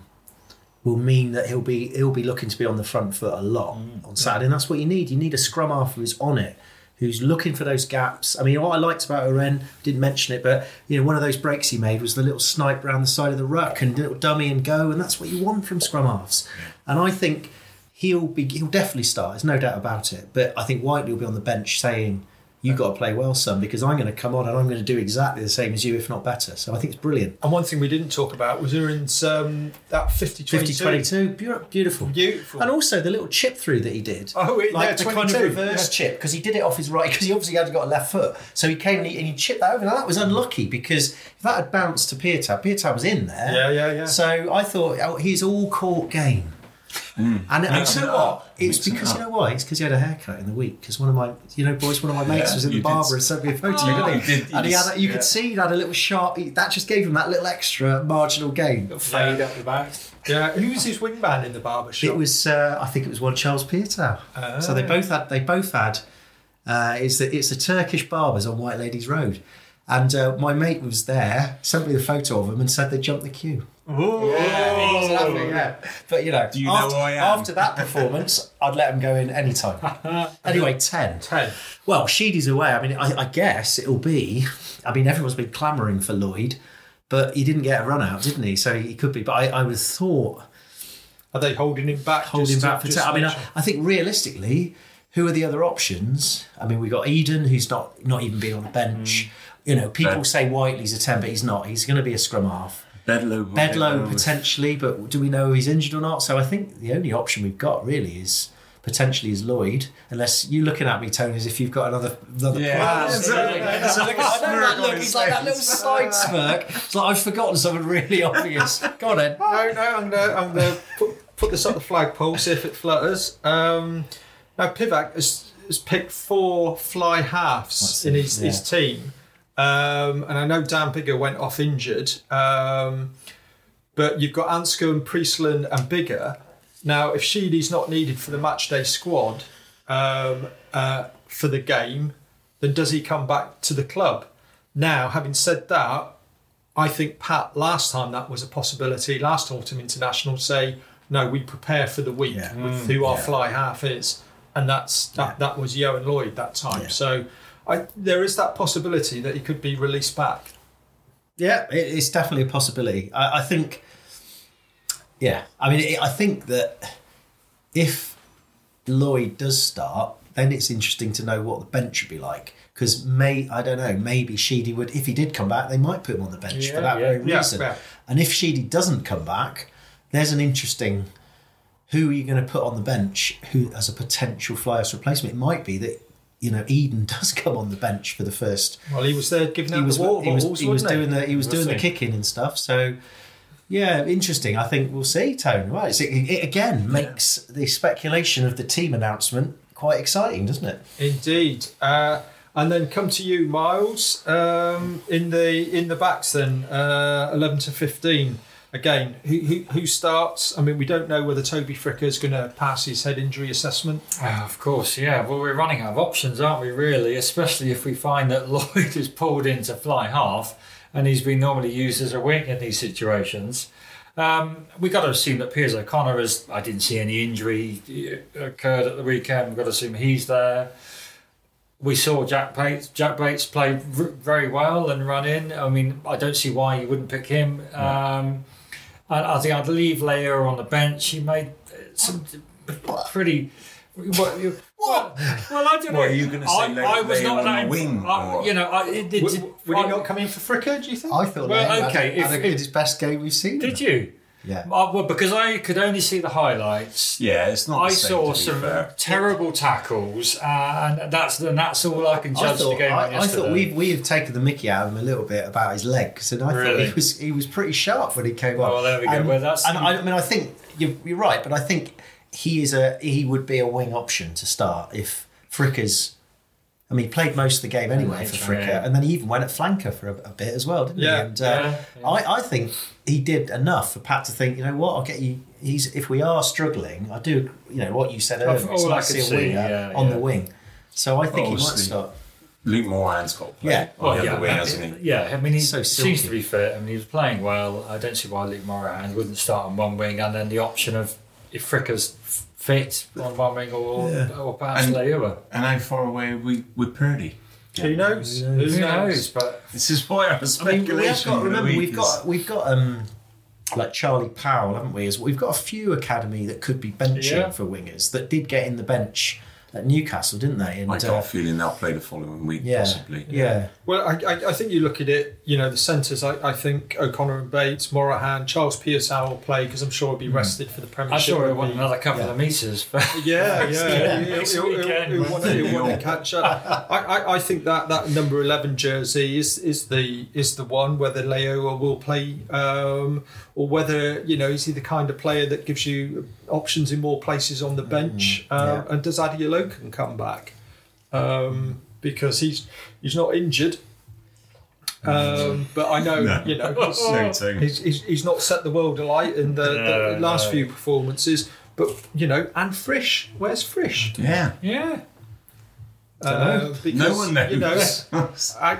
will mean that he'll be he'll be looking to be on the front foot a lot mm. on Saturday, and that's what you need. You need a scrum half who's on it. Who's looking for those gaps? I mean, what I liked about Uren didn't mention it, but you know, one of those breaks he made was the little snipe round the side of the ruck and little dummy and go, and that's what you want from scrum halves. And I think he'll be he'll definitely start. There's no doubt about it. But I think Whiteley will be on the bench saying, "You got to play well, son, because I'm going to come on and I'm going to do exactly the same as you, if not better." So I think it's brilliant. and one thing we didn't talk about was Uren's um, that 50 50 22, beautiful. Beautiful. And also the little chip through that he did. Oh, it, like the kind of 22, reverse chip because he did it off his right because he obviously had got a left foot. So he came and he, and he chipped that over. Now that was unlucky because if that had bounced to Piutau, Piutau was in there. Yeah, yeah, yeah. So I thought oh, he's all court game. And, and Mixing you know what? It's Mixing it because you know why? It's because he had a haircut in the week. Because one of my, you know, boys, one of my mates Yeah, was in the you did barber and sent me a photo. Oh, didn't he? did- and he did had, s- you yeah. could see he had a little sharp. he- That just gave him that little extra marginal gain. Fade up the back. yeah. Who was his wingman in the barber shop? It was, uh, I think it was one Charles Piutau. So they both had, they both had. Uh, it's the it's the Turkish barbers on White Ladies Road, and uh, my mate was there, sent me the photo of them, and said they jumped the queue. Yeah, he was laughing, yeah. But you know, Do you know after, who I am? after that performance, I'd let him go in any time. anyway, ten. 10. Well, Sheedy's away. I mean, I, I guess it'll be. I mean, everyone's been clamouring for Lloyd, but he didn't get a run out, didn't he? So he could be. But I, I would have thought Are they holding him back? holding just to- back for just ten. I mean, I? I think realistically, who are the other options? I mean, we got Eden, who's not not even been on the bench. Mm. You know, people say Whiteley's a ten, but he's not. He's going to be a scrum half. Bedlow. Bedlow potentially, but do we know he's injured or not? So I think the only option we've got really is potentially is Lloyd, unless you're looking at me, Tony, as if you've got another another Yeah. plan. Yeah, So, yeah. so look, I know that look. his He's like that little side smirk. It's like I've forgotten something really obvious. Go on, then. No, no, I'm gonna, I'm gonna put, put this up the flagpole, see if it flutters. Um, now Pivac has, has picked four fly halves in his, yeah. his team, um, and I know Dan Biggar went off injured. Um, but you've got Ansco and Priestland and Biggar. Now, if Sheedy's not needed for the matchday squad um, uh, for the game, then does he come back to the club? Now, having said that, I think Pat last time that was a possibility. Last autumn international say no, we prepare for the week Yeah. with who our fly half is, and that's that. Yeah. That was Ioan Lloyd that time. Yeah. So, I there is that possibility that he could be released back. Yeah, it, it's definitely a possibility. I, I think. Yeah, I mean, it, I think that if Lloyd does start, then it's interesting to know what the bench would be like. Because may I don't know, maybe Sheedy would, if he did come back, they might put him on the bench Yeah, for that yeah. very Yeah, reason. yeah. And if Sheedy doesn't come back, there's an interesting. Who are you going to put on the bench? Who as a potential flyers replacement? It might be that you know Eden does come on the bench for the first Well, he was there giving out he was, the water he was, bottles, he was wasn't doing the he was We'll doing the kicking and stuff. So yeah, interesting. I think we'll see. Tone right. It, it again makes the speculation of the team announcement quite exciting, doesn't it? Indeed. Uh, and then come to you, Miles. Um, in the in the backs, then uh, eleven to fifteen. Again, who, who who starts? I mean, we don't know whether Toby Fricker is going to pass his head injury assessment. Ah, of course, yeah. Well, we're running out of options, aren't we, really? Especially if we find that Lloyd is pulled in to fly half and he's been normally used as a wing in these situations. Um, we got to assume that Piers O'Conor is. I didn't see any injury uh, occurred at the weekend. We've got to assume he's there. We saw Jack Bates. Jack Bates play very well and run in. I mean, I don't see why you wouldn't pick him. Um, I, I think I'd leave Leiua on the bench. He made uh, some pretty What? You, what? Well, I don't know. What, are you gonna say I, Leo- I was Leo not on that the wing, I- you know, I, it, it, Would, would I- he not come in for Fricker? Do you think? I thought Well, Leo had- okay, if- had, a, if- his best game we've seen. Did you? Yeah. Uh, well, because I could only see the highlights. Yeah, it's not. I the same, saw to be some fair. terrible tackles, and that's and that's all I can I judge the game. on I, I thought we we have taken the Mickey out of him a little bit about his legs, and I thought he was he was pretty sharp when he came on. Oh, there we go. And, Well, that's- and I, I mean, I think you're, you're right, but I think he is a he would be a wing option to start if Fricker's. I mean, he played most of the game anyway for That's right, Fricker, and then he even went at flanker for a, a bit as well, didn't Yeah, he? And uh, yeah, yeah. I, I think he did enough for Pat to think, you know what, I'll get you. He's if we are struggling, I do, you know, what you said earlier. It's nice to see a winger yeah, on yeah. the wing, so I think he might Obviously. start. Luke Morahan's got play Yeah. on the yeah, other wing, hasn't he? Yeah, I mean, he So seems to be fit. I mean, he was playing well. I don't see why Luke Moran wouldn't start on one wing, and then the option of if Fricker's f- fit on one wing, or Yeah. or perhaps And- Leiua. And how far away are we with Purdy? Who knows? Who knows? Who knows? But This is why our I mean, speculation. we have got remember we've is- got we've got um like Charlie Powell, haven't we? As we've got a few academy that could be benching Yeah. for wingers that did get in the bench at Newcastle, didn't they? And I got uh, a feeling they'll play the following week, yeah, possibly. yeah, Well, I, I, I think you look at it, you know, the centres, I, I think O'Conor and Bates, Morahan, Charles Piutau will play because I'm sure he'll be rested for the Premiership. I'm sure he'll want be- another couple Yeah. of meters. But Yeah, yeah. Yeah. He'll, Next he'll, he'll, weekend, he'll, won't want, he? he'll want to catch up. I, I, I think that, that number eleven jersey is, is the is the one. Whether Leo will play, um, or whether you know is he the kind of player that gives you options in more places on the bench? um, yeah. And does Adeola can come back um, because he's he's not injured. Um, but I know No. you know he's, No he's, he's, he's not set the world alight in the, No, the last no. few performances. But you know, and Frisch, where's Frisch? Yeah. yeah, Uh, because, No one knows. You know, I,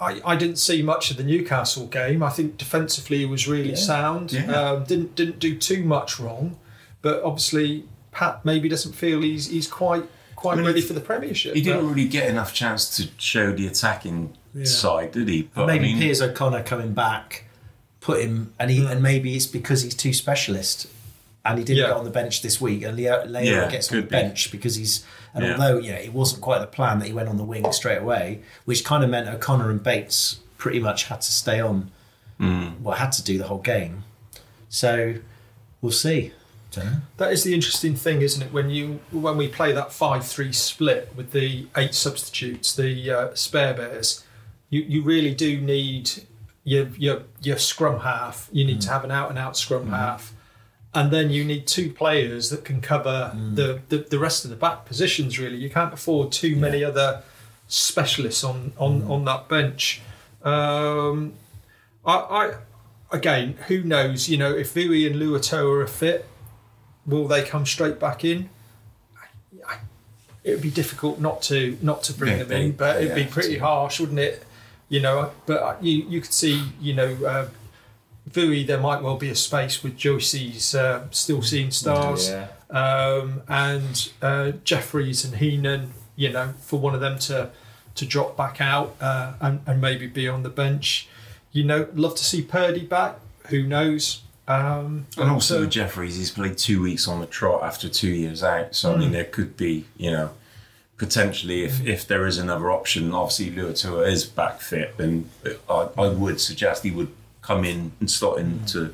I, I didn't see much of the Newcastle game. I think defensively he was really sound. Yeah. Um, didn't didn't do too much wrong, but obviously Pat maybe doesn't feel he's he's quite quite I mean, ready for the Premiership. he didn't really get enough chance to show the attacking side, did he? But maybe I mean, Piers O'Conor coming back put him, and he and maybe it's because he's too specialist. And he didn't Yeah. get on the bench this week, and Leo, Leo Yeah, gets on the be. bench because he's. And Yeah. although yeah, it wasn't quite the plan that he went on the wing straight away, which kind of meant O'Conor and Bates pretty much had to stay on. Mm. Well, had to do the whole game. So we'll see. That is the interesting thing, isn't it? When you when we play that five three split with the eight substitutes, the uh, spare bears, you, you really do need your your your scrum half. You need to have an out and out scrum half, and then you need two players that can cover the, the the rest of the back positions. Really, you can't afford too many other specialists on on on that bench. Um, I, I again, who knows? You know, if Vui and Luatua are fit, will they come straight back in? I- I- It would be difficult not to not to bring Yeah, them in, but it'd be pretty harsh, wouldn't it? You know, but you you could see, you know, uh, Vui there might well be a space with Joyce's uh, still seeing stars, yeah. um, and uh, Jeffries and Heenan. You know, for one of them to to drop back out uh, and and maybe be on the bench. You know, love to see Purdy back. Who knows? Um, And also but, Jeffries, he's played two weeks on the trot after two years out. So Hmm. I mean, there could be, you know, potentially if, if there is another option. Obviously, Luatua is back fit, then I, I would suggest he would come in and slot into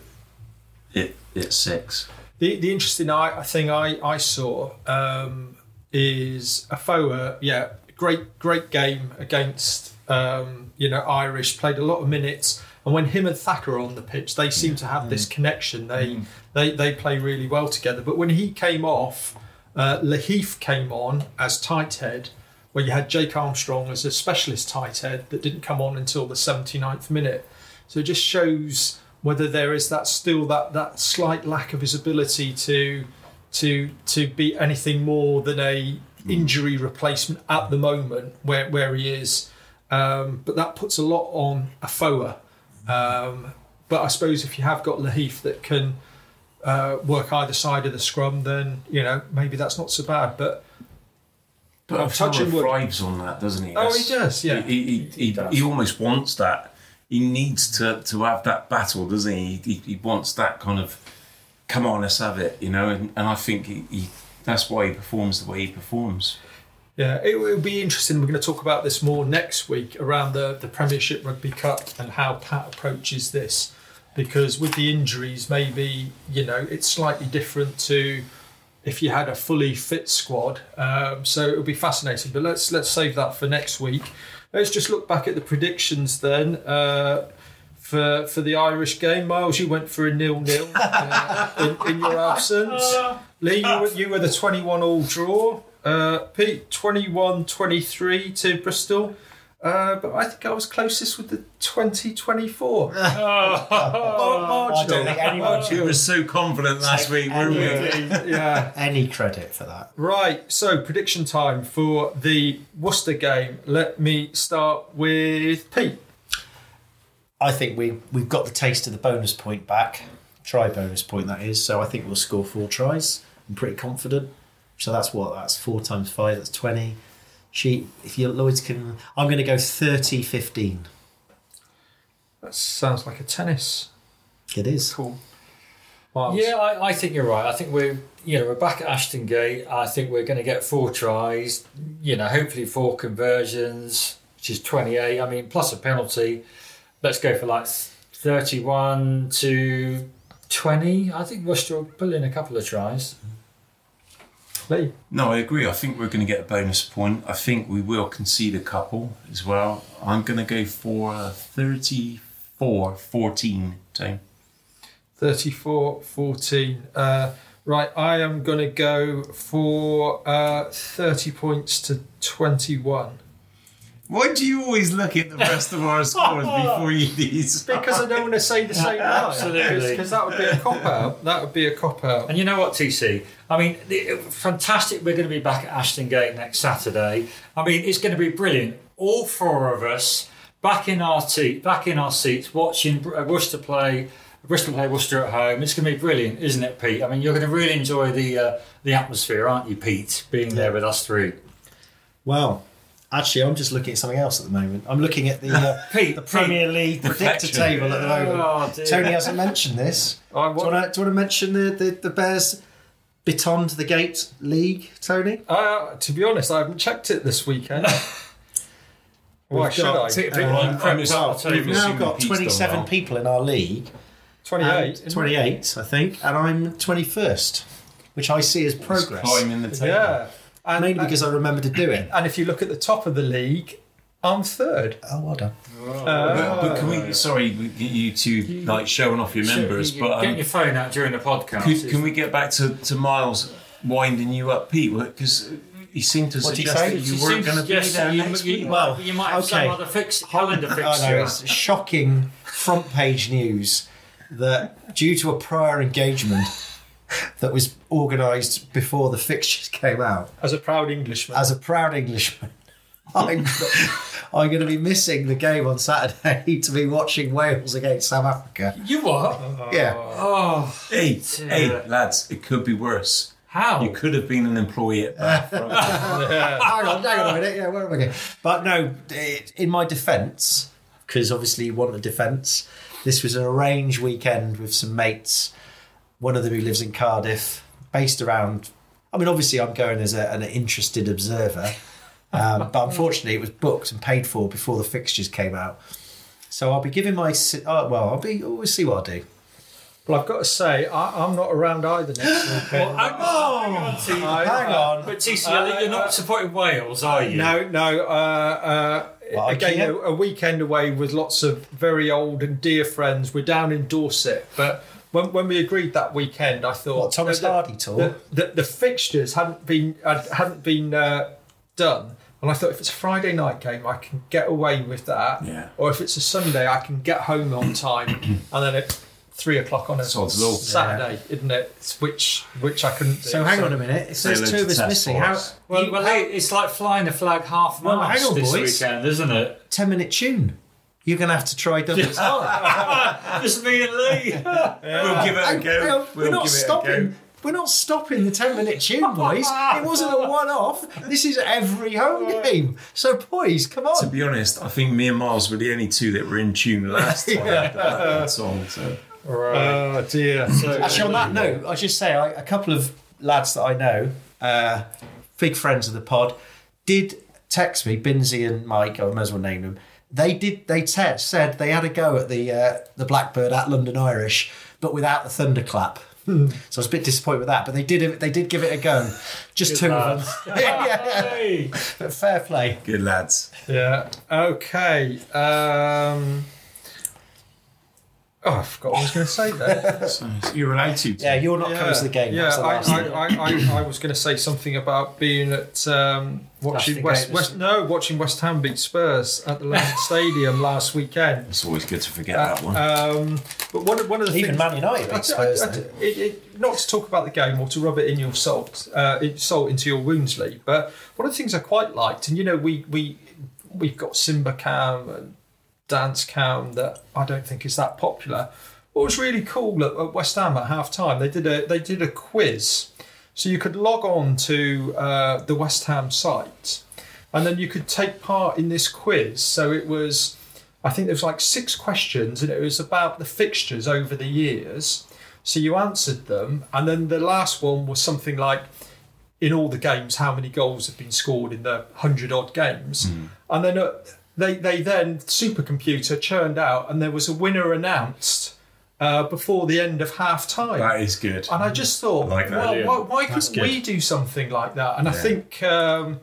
it at six. The the interesting I, thing I I saw um, is Afoa. Yeah, great great game against um, you know Irish. Played a lot of minutes, and when him and Thacker are on the pitch, they seem to have this connection. They they they play really well together. But when he came off, uh, Lahiff came on as tight head. Where you had Jake Armstrong as a specialist tight head that didn't come on until the 79th minute. So it just shows whether there is that still that that slight lack of his ability to to to be anything more than a injury replacement at the moment where where he is. Um, but that puts a lot on Afoa. Um, but I suppose if you have got Lahiff that can uh, work either side of the scrum, then you know maybe that's not so bad. But But I'm touching Afoa thrives on that, doesn't he? Oh, he does, yeah. He, he, he, he, does. he almost wants that. He needs to, to have that battle, doesn't he? he? He wants that kind of, come on, let's have it, you know. And, and I think he, he that's why he performs the way he performs. Yeah, it will be interesting. We're going to talk about this more next week around the, the Premiership Rugby Cup and how Pat approaches this. Because with the injuries, maybe, you know, it's slightly different to if you had a fully fit squad. Um, so it'll be fascinating. But let's let's save that for next week. Let's just look back at the predictions then. Uh, for, for the Irish game, Miles, you went for a nil-nil uh, in, in your absence. Lee, you were, you were the 21 all draw. Uh, Pete, 21 23 to Bristol. Uh, but I think I was closest with the 2024. I don't think anyone We were so confident last week, weren't we? yeah. any credit for that. Right, so prediction time for the Worcester game. Let me start with Pete. I think we we've got the taste of the bonus point back. Try bonus point that is. So I think we'll score four tries. I'm pretty confident. So that's what that's four times five. That's twenty. She, if you Lloyd's can, I'm going to go 30-15. That sounds like a tennis. It is. Cool. Miles. Yeah, I, I think you're right. I think we're you know we're back at Ashton Gate. I think we're going to get four tries. You know, hopefully four conversions, which is 28. I mean, plus a penalty. Let's go for like 31 to 20. I think we'll pull in a couple of tries. Mm-hmm. Lee. No, I agree. I think we're going to get a bonus point. I think we will concede a couple as well. I'm going to go for a 34 14 team. 34 14. Uh, right, I am going to go for uh, 30 points to 21. Why do you always look at the rest of our scores before you do these? Because I don't want to say the same Absolutely. Because that would be a cop out. That would be a cop out. And you know what, TC? I mean, the- fantastic. We're going to be back at Ashton Gate next Saturday. I mean, it's going to be brilliant. All four of us back in our seat, back in our seats, watching Br- uh, Worcester play. Bristol play Worcester at home. It's going to be brilliant, isn't it, Pete? I mean, you're going to really enjoy the uh, the atmosphere, aren't you, Pete? Being there with us three. Well, actually, I'm just looking at something else at the moment. I'm looking at the uh, Pete, the Premier League predictor table at the moment. Oh, dear. Tony hasn't mentioned this. I Do you want, want to, do you want to mention the, the, the Bears Biton to the Gate League, Tony? uh, to be honest, I haven't checked it this weekend. Why We've should got- I? Pete, Pete, Uh, I'm I'm prepped I'll. We've now got 27 well. people in our league. 28. and 28, I think, and I'm 21st, which I see as progress. Climbing the table. Yeah. And, Mainly because I remember to do it. and if you look at the top of the league, I'm third. Oh, well done. But, but can we? Sorry, we you two like showing off your members, Sure, you- but get um, your phone out during the podcast. could, can we get back to, to Miles winding you up, Pete? Because he seemed to What'd suggest that you It weren't seems going to be yes, there you, next you, week. Well, you might have okay. some other fix, calendar I know, it's shocking front page news that due to a prior engagement that was organised before the fixtures came out, As a proud Englishman. as a proud Englishman, I'm, I'm going to be missing the game on Saturday to be watching Wales against South Africa. You what? Yeah. Oh, hey, dear. hey, lads, it could be worse. how? You could have been an employee at Bath. hang on, hang on a minute. Yeah, where am I going? But no, it, in my defence, because obviously you want a defence, this was an arranged weekend with some mates. One of them who lives in Cardiff, based around. I mean, obviously, I'm going as a, an interested observer, um, but unfortunately, it was booked and paid for before the fixtures came out. So I'll be giving my. si- Oh, well, I'll be. We'll see what I do. Well, I've got to say, I, I'm not around either next weekend. hang on, hang on, TC. I- Hang on. But TC, Uh, you're not supporting Wales, are you? No, no. Uh, uh, Well, again, a, a weekend away with lots of very old and dear friends. We're down in Dorset, but when, when we agreed that weekend, I thought What, Thomas the, the- Hardy tour? The, the, the fixtures hadn't been hadn't been uh, done, and I thought if it's a Friday night game, I can get away with that. Yeah. Or if it's a Sunday, I can get home on time, and then at three o'clock on a Sod's law. Saturday, isn't it? It's Which which I couldn't. Do. So hang on a minute. If there's two of us missing, how? Well, you- well hey, it's like flying the flag half Well, mast hang on, this boys. weekend, isn't it? 10 minute tune. You're going to have to try double time. Just me and Lee. We'll give it a Hang- hang go. We'll we're not give it a stopping. go. We're not stopping the 10 minute tune, boys. It wasn't a one off. This is every home game. So, boys, come on. To be honest, I think me and Miles were the only two that were in tune last time. that, that song. So Oh dear. Actually, on that note, I should say I, a couple of lads that I know uh, big friends of the pod, did text me, Binsey and Mike, I may as well name them. They did. They te- said they had a go at the uh, the Blackbird at London Irish, but without the thunderclap. So I was a bit disappointed with that, but they did. They did give it a go. Just two of them. yeah, yeah. Hey. But fair play. Good lads. Yeah. Okay. Um, oh, I forgot what I was going to say there. So you're allowed to. Yeah, you're not close to the game. Yeah, the I. I, I, I, I was going to say something about being at um, watching West, Gate, West. No, watching West Ham beat Spurs at the London Stadium last weekend. It's always good to forget Uh, that one. um, but one, of- one of the Even things, Man United beat Spurs. I- I- though. it, it, not to talk about the game or to rub it in your salt, uh, salt into your wounds, Lee. But one of the things I quite liked, and you know, we we we've got Simba Cam and Dance Cam that I don't think is that popular. What was really cool at, at West Ham at half time, they did a they did a quiz, so you could log on to uh, the West Ham site, and then you could take part in this quiz. So it was. I think there was like six questions, and it was about the fixtures over the years. So you answered them, and then the last one was something like, in all the games, how many goals have been scored in the hundred odd games, and then uh, they they then supercomputer churned out, and there was a winner announced uh, before the end of half time. that is good. And I just thought, I like that. well, Yeah. why, why couldn't we do something like that? And I think, um,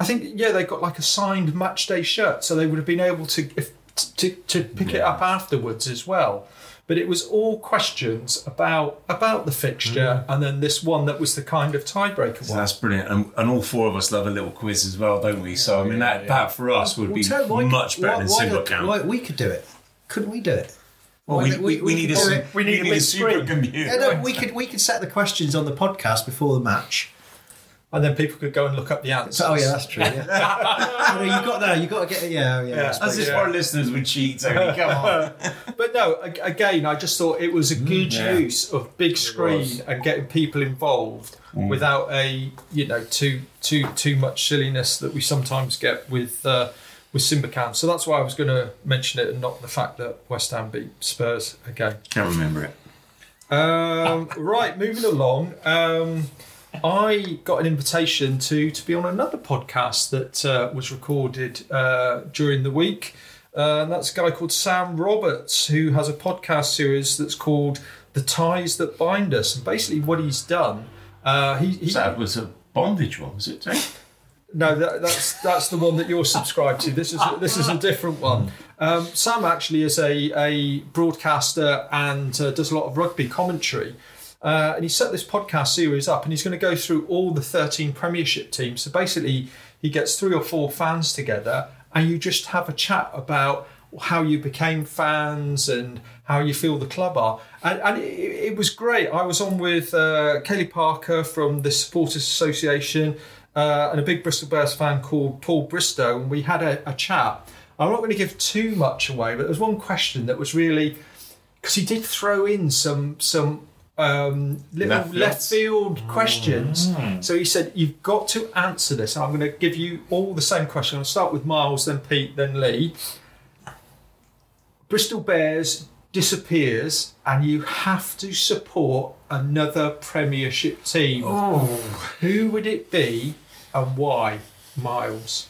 I think, yeah, they got like a signed match day shirt, so they would have been able to if, to to pick it up afterwards as well. But it was all questions about about the fixture, Mm. and then this one that was the kind of tiebreaker So one. that's brilliant, and, and all four of us love a little quiz as well, don't we? So I mean, that that for us would be tell- why- much better why- than why single not- count. why- we could do it. Couldn't we do it? well, why we, we, we- we we need a. We need a a supercomputer. Yeah, no, we could we could set the questions on the podcast before the match. And then people could go and look up the answers. Oh yeah, that's true. Yeah. no, you got no, you got to get yeah, yeah. Yeah. As if Yeah. our listeners would cheat, Tony. Come on. But no, again, I just thought it was a good Mm, yeah. use of big screen and getting people involved Mm. without a you know too too too much silliness that we sometimes get with uh, with Simbacam. So that's why I was going to mention it and not the fact that West Ham beat Spurs again. Can't remember it. Um, right, moving along. Um, I got an invitation to to be on another podcast that uh, was recorded uh, during the week. Uh, and that's a guy called Sam Roberts who has a podcast series that's called "The Ties That Bind Us." And basically, what he's done, uh, he, he That was a bondage one, was it, no, that, that's that's the one that you're subscribed to. This is this is a different one. Um, Sam actually is a a broadcaster and uh, does a lot of rugby commentary. Uh, and he set this podcast series up, and he's going to go through all the 13 Premiership teams. So basically, he gets three or four fans together, and you just have a chat about how you became fans and how you feel the club are. And, and it, it was great. I was on with uh, Kelly Parker from the Supporters Association uh, and a big Bristol Bears fan called Paul Bristow, and we had a, a chat. I'm not going to give too much away, but there was one question that was really because he did throw in some some um, little Left left, field questions. So he said, "You've got to answer this." And I'm going to give you all the same question. I'll start with Miles, then Pete, then Lee. Bristol Bears disappears, and you have to support another Premiership team. Oh. Who would it be, and why? Miles.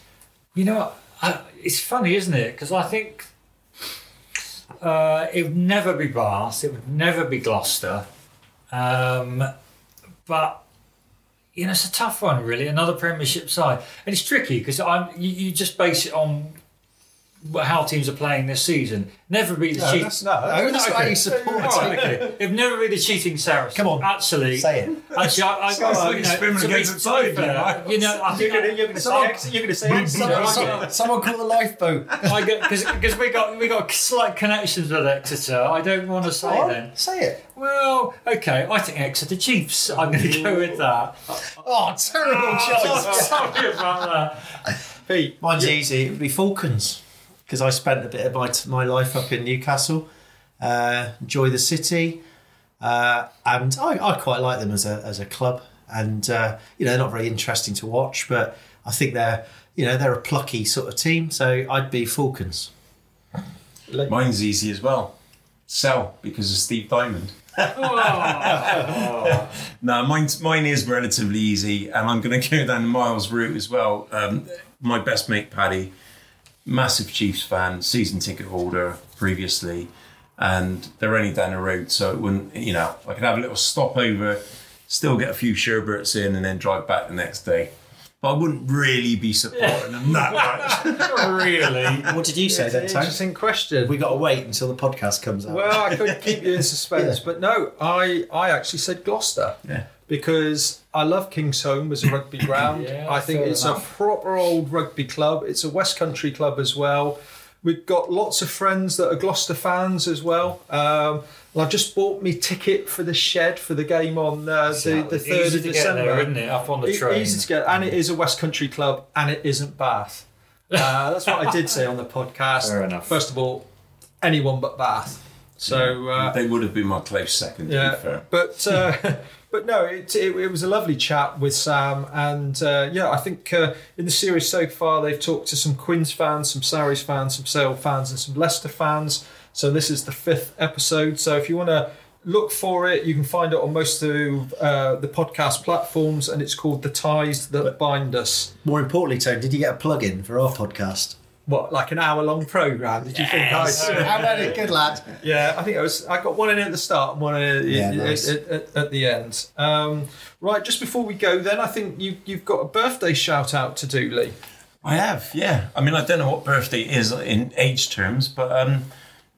You know. I, it's funny, isn't it? Because I think uh, it would never be Bath, it would never be Gloucester. Um, but, you know, it's a tough one, really. Another Premiership side. And it's tricky because I'm you, you just base it on how teams are playing this season. Never be the No, cheat. that's not. No, that's okay. you support All it. right, okay. They've never been the cheating Saracens. Come on, actually, say it. Actually, I, I, Sounds I, like you know, swimming to be- against the to tide, fair, Miles. You know, I think You're going to, you're going to say Someone- X, you're going to say X. Someone, someone, someone call the lifeboat. because we got we got slight connections with Exeter. I don't want to say Go on, then. Say it. Well, okay, I think Exeter Chiefs. I'm going to go with that. Oh, terrible ah, choice. Sorry about that. Pete. Mine's easy. It would be Falcons because I spent a bit of my, my life up in Newcastle. Uh, enjoy the city, uh, and I, I quite like them as a as a club. And uh, you know, they're not very interesting to watch, but I think they're you know they're a plucky sort of team. So I'd be Falcons. Mine's easy as well. sell because of Steve Diamond. Oh. No, mine, mine is relatively easy, and I'm going to go down the Miles route as well. Um, my best mate, Paddy, massive Chiefs fan, season ticket holder previously, and they're only down the road, so it wouldn't, you know, I could have a little stopover, still get a few sherbets in, and then drive back the next day. But I wouldn't really be supporting them that much. Not really. What did you say It's an then, Tony? interesting question. We got to wait until the podcast comes out. Well, I couldn't keep you in suspense, Yeah. but no, I I actually said Gloucester. Yeah. Because I love Kingsholm as a rugby ground. Yeah, I think it's enough. a proper old rugby club. It's a West Country club as well. We've got lots of friends that are Gloucester fans as well. Um, and I've just bought me ticket for the shed for the game on uh, the, the 3rd Easy of to get December. there, isn't it? Up on the E- train. Easy to get, and it is a West Country club, and it isn't Bath. Uh, that's what I did say on the podcast. Fair enough. First of all, anyone but Bath. So uh, they would have been my close second, to yeah, be fair. but uh, but no, it, it, it was a lovely chat with Sam, and uh, yeah, I think uh, in the series so far they've talked to some Quins fans, some Sarries fans, some Sale fans, and some Leicester fans. So this is the fifth episode. So if you want to look for it, you can find it on most of uh, the podcast platforms, and it's called "The Ties That Bind Us." More importantly, Tony, did you get a plug in for our podcast? What, like an hour-long program? Did you think I? How about it? Good lad. Yeah, I think I was. I got one in at the start, and one in Yeah, at, nice. at, at, at the end. Um, right, just before we go, then I think you you've got a birthday shout out to do, Lee. I have, yeah. I mean, I don't know what birthday is in age terms, but um,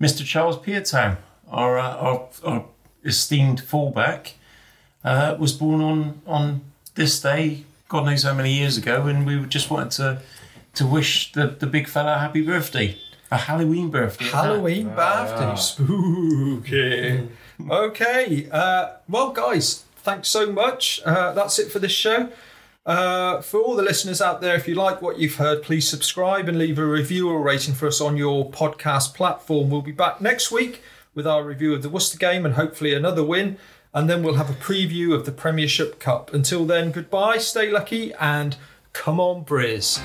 Mr. Charles Piutau, our, uh, our, our esteemed fullback, uh, was born on, on this day, God knows how many years ago, and we just wanted to to wish the, the big fella a happy birthday, a Halloween birthday. Halloween birthday, spooky. okay, uh, well, guys, thanks so much. Uh, that's it for this show. Uh, for all the listeners out there, if you like what you've heard, please subscribe and leave a review or rating for us on your podcast platform. We'll be back next week with our review of the Worcester game and hopefully another win. And then we'll have a preview of the Premiership Cup. Until then, goodbye, stay lucky, and come on, Briz.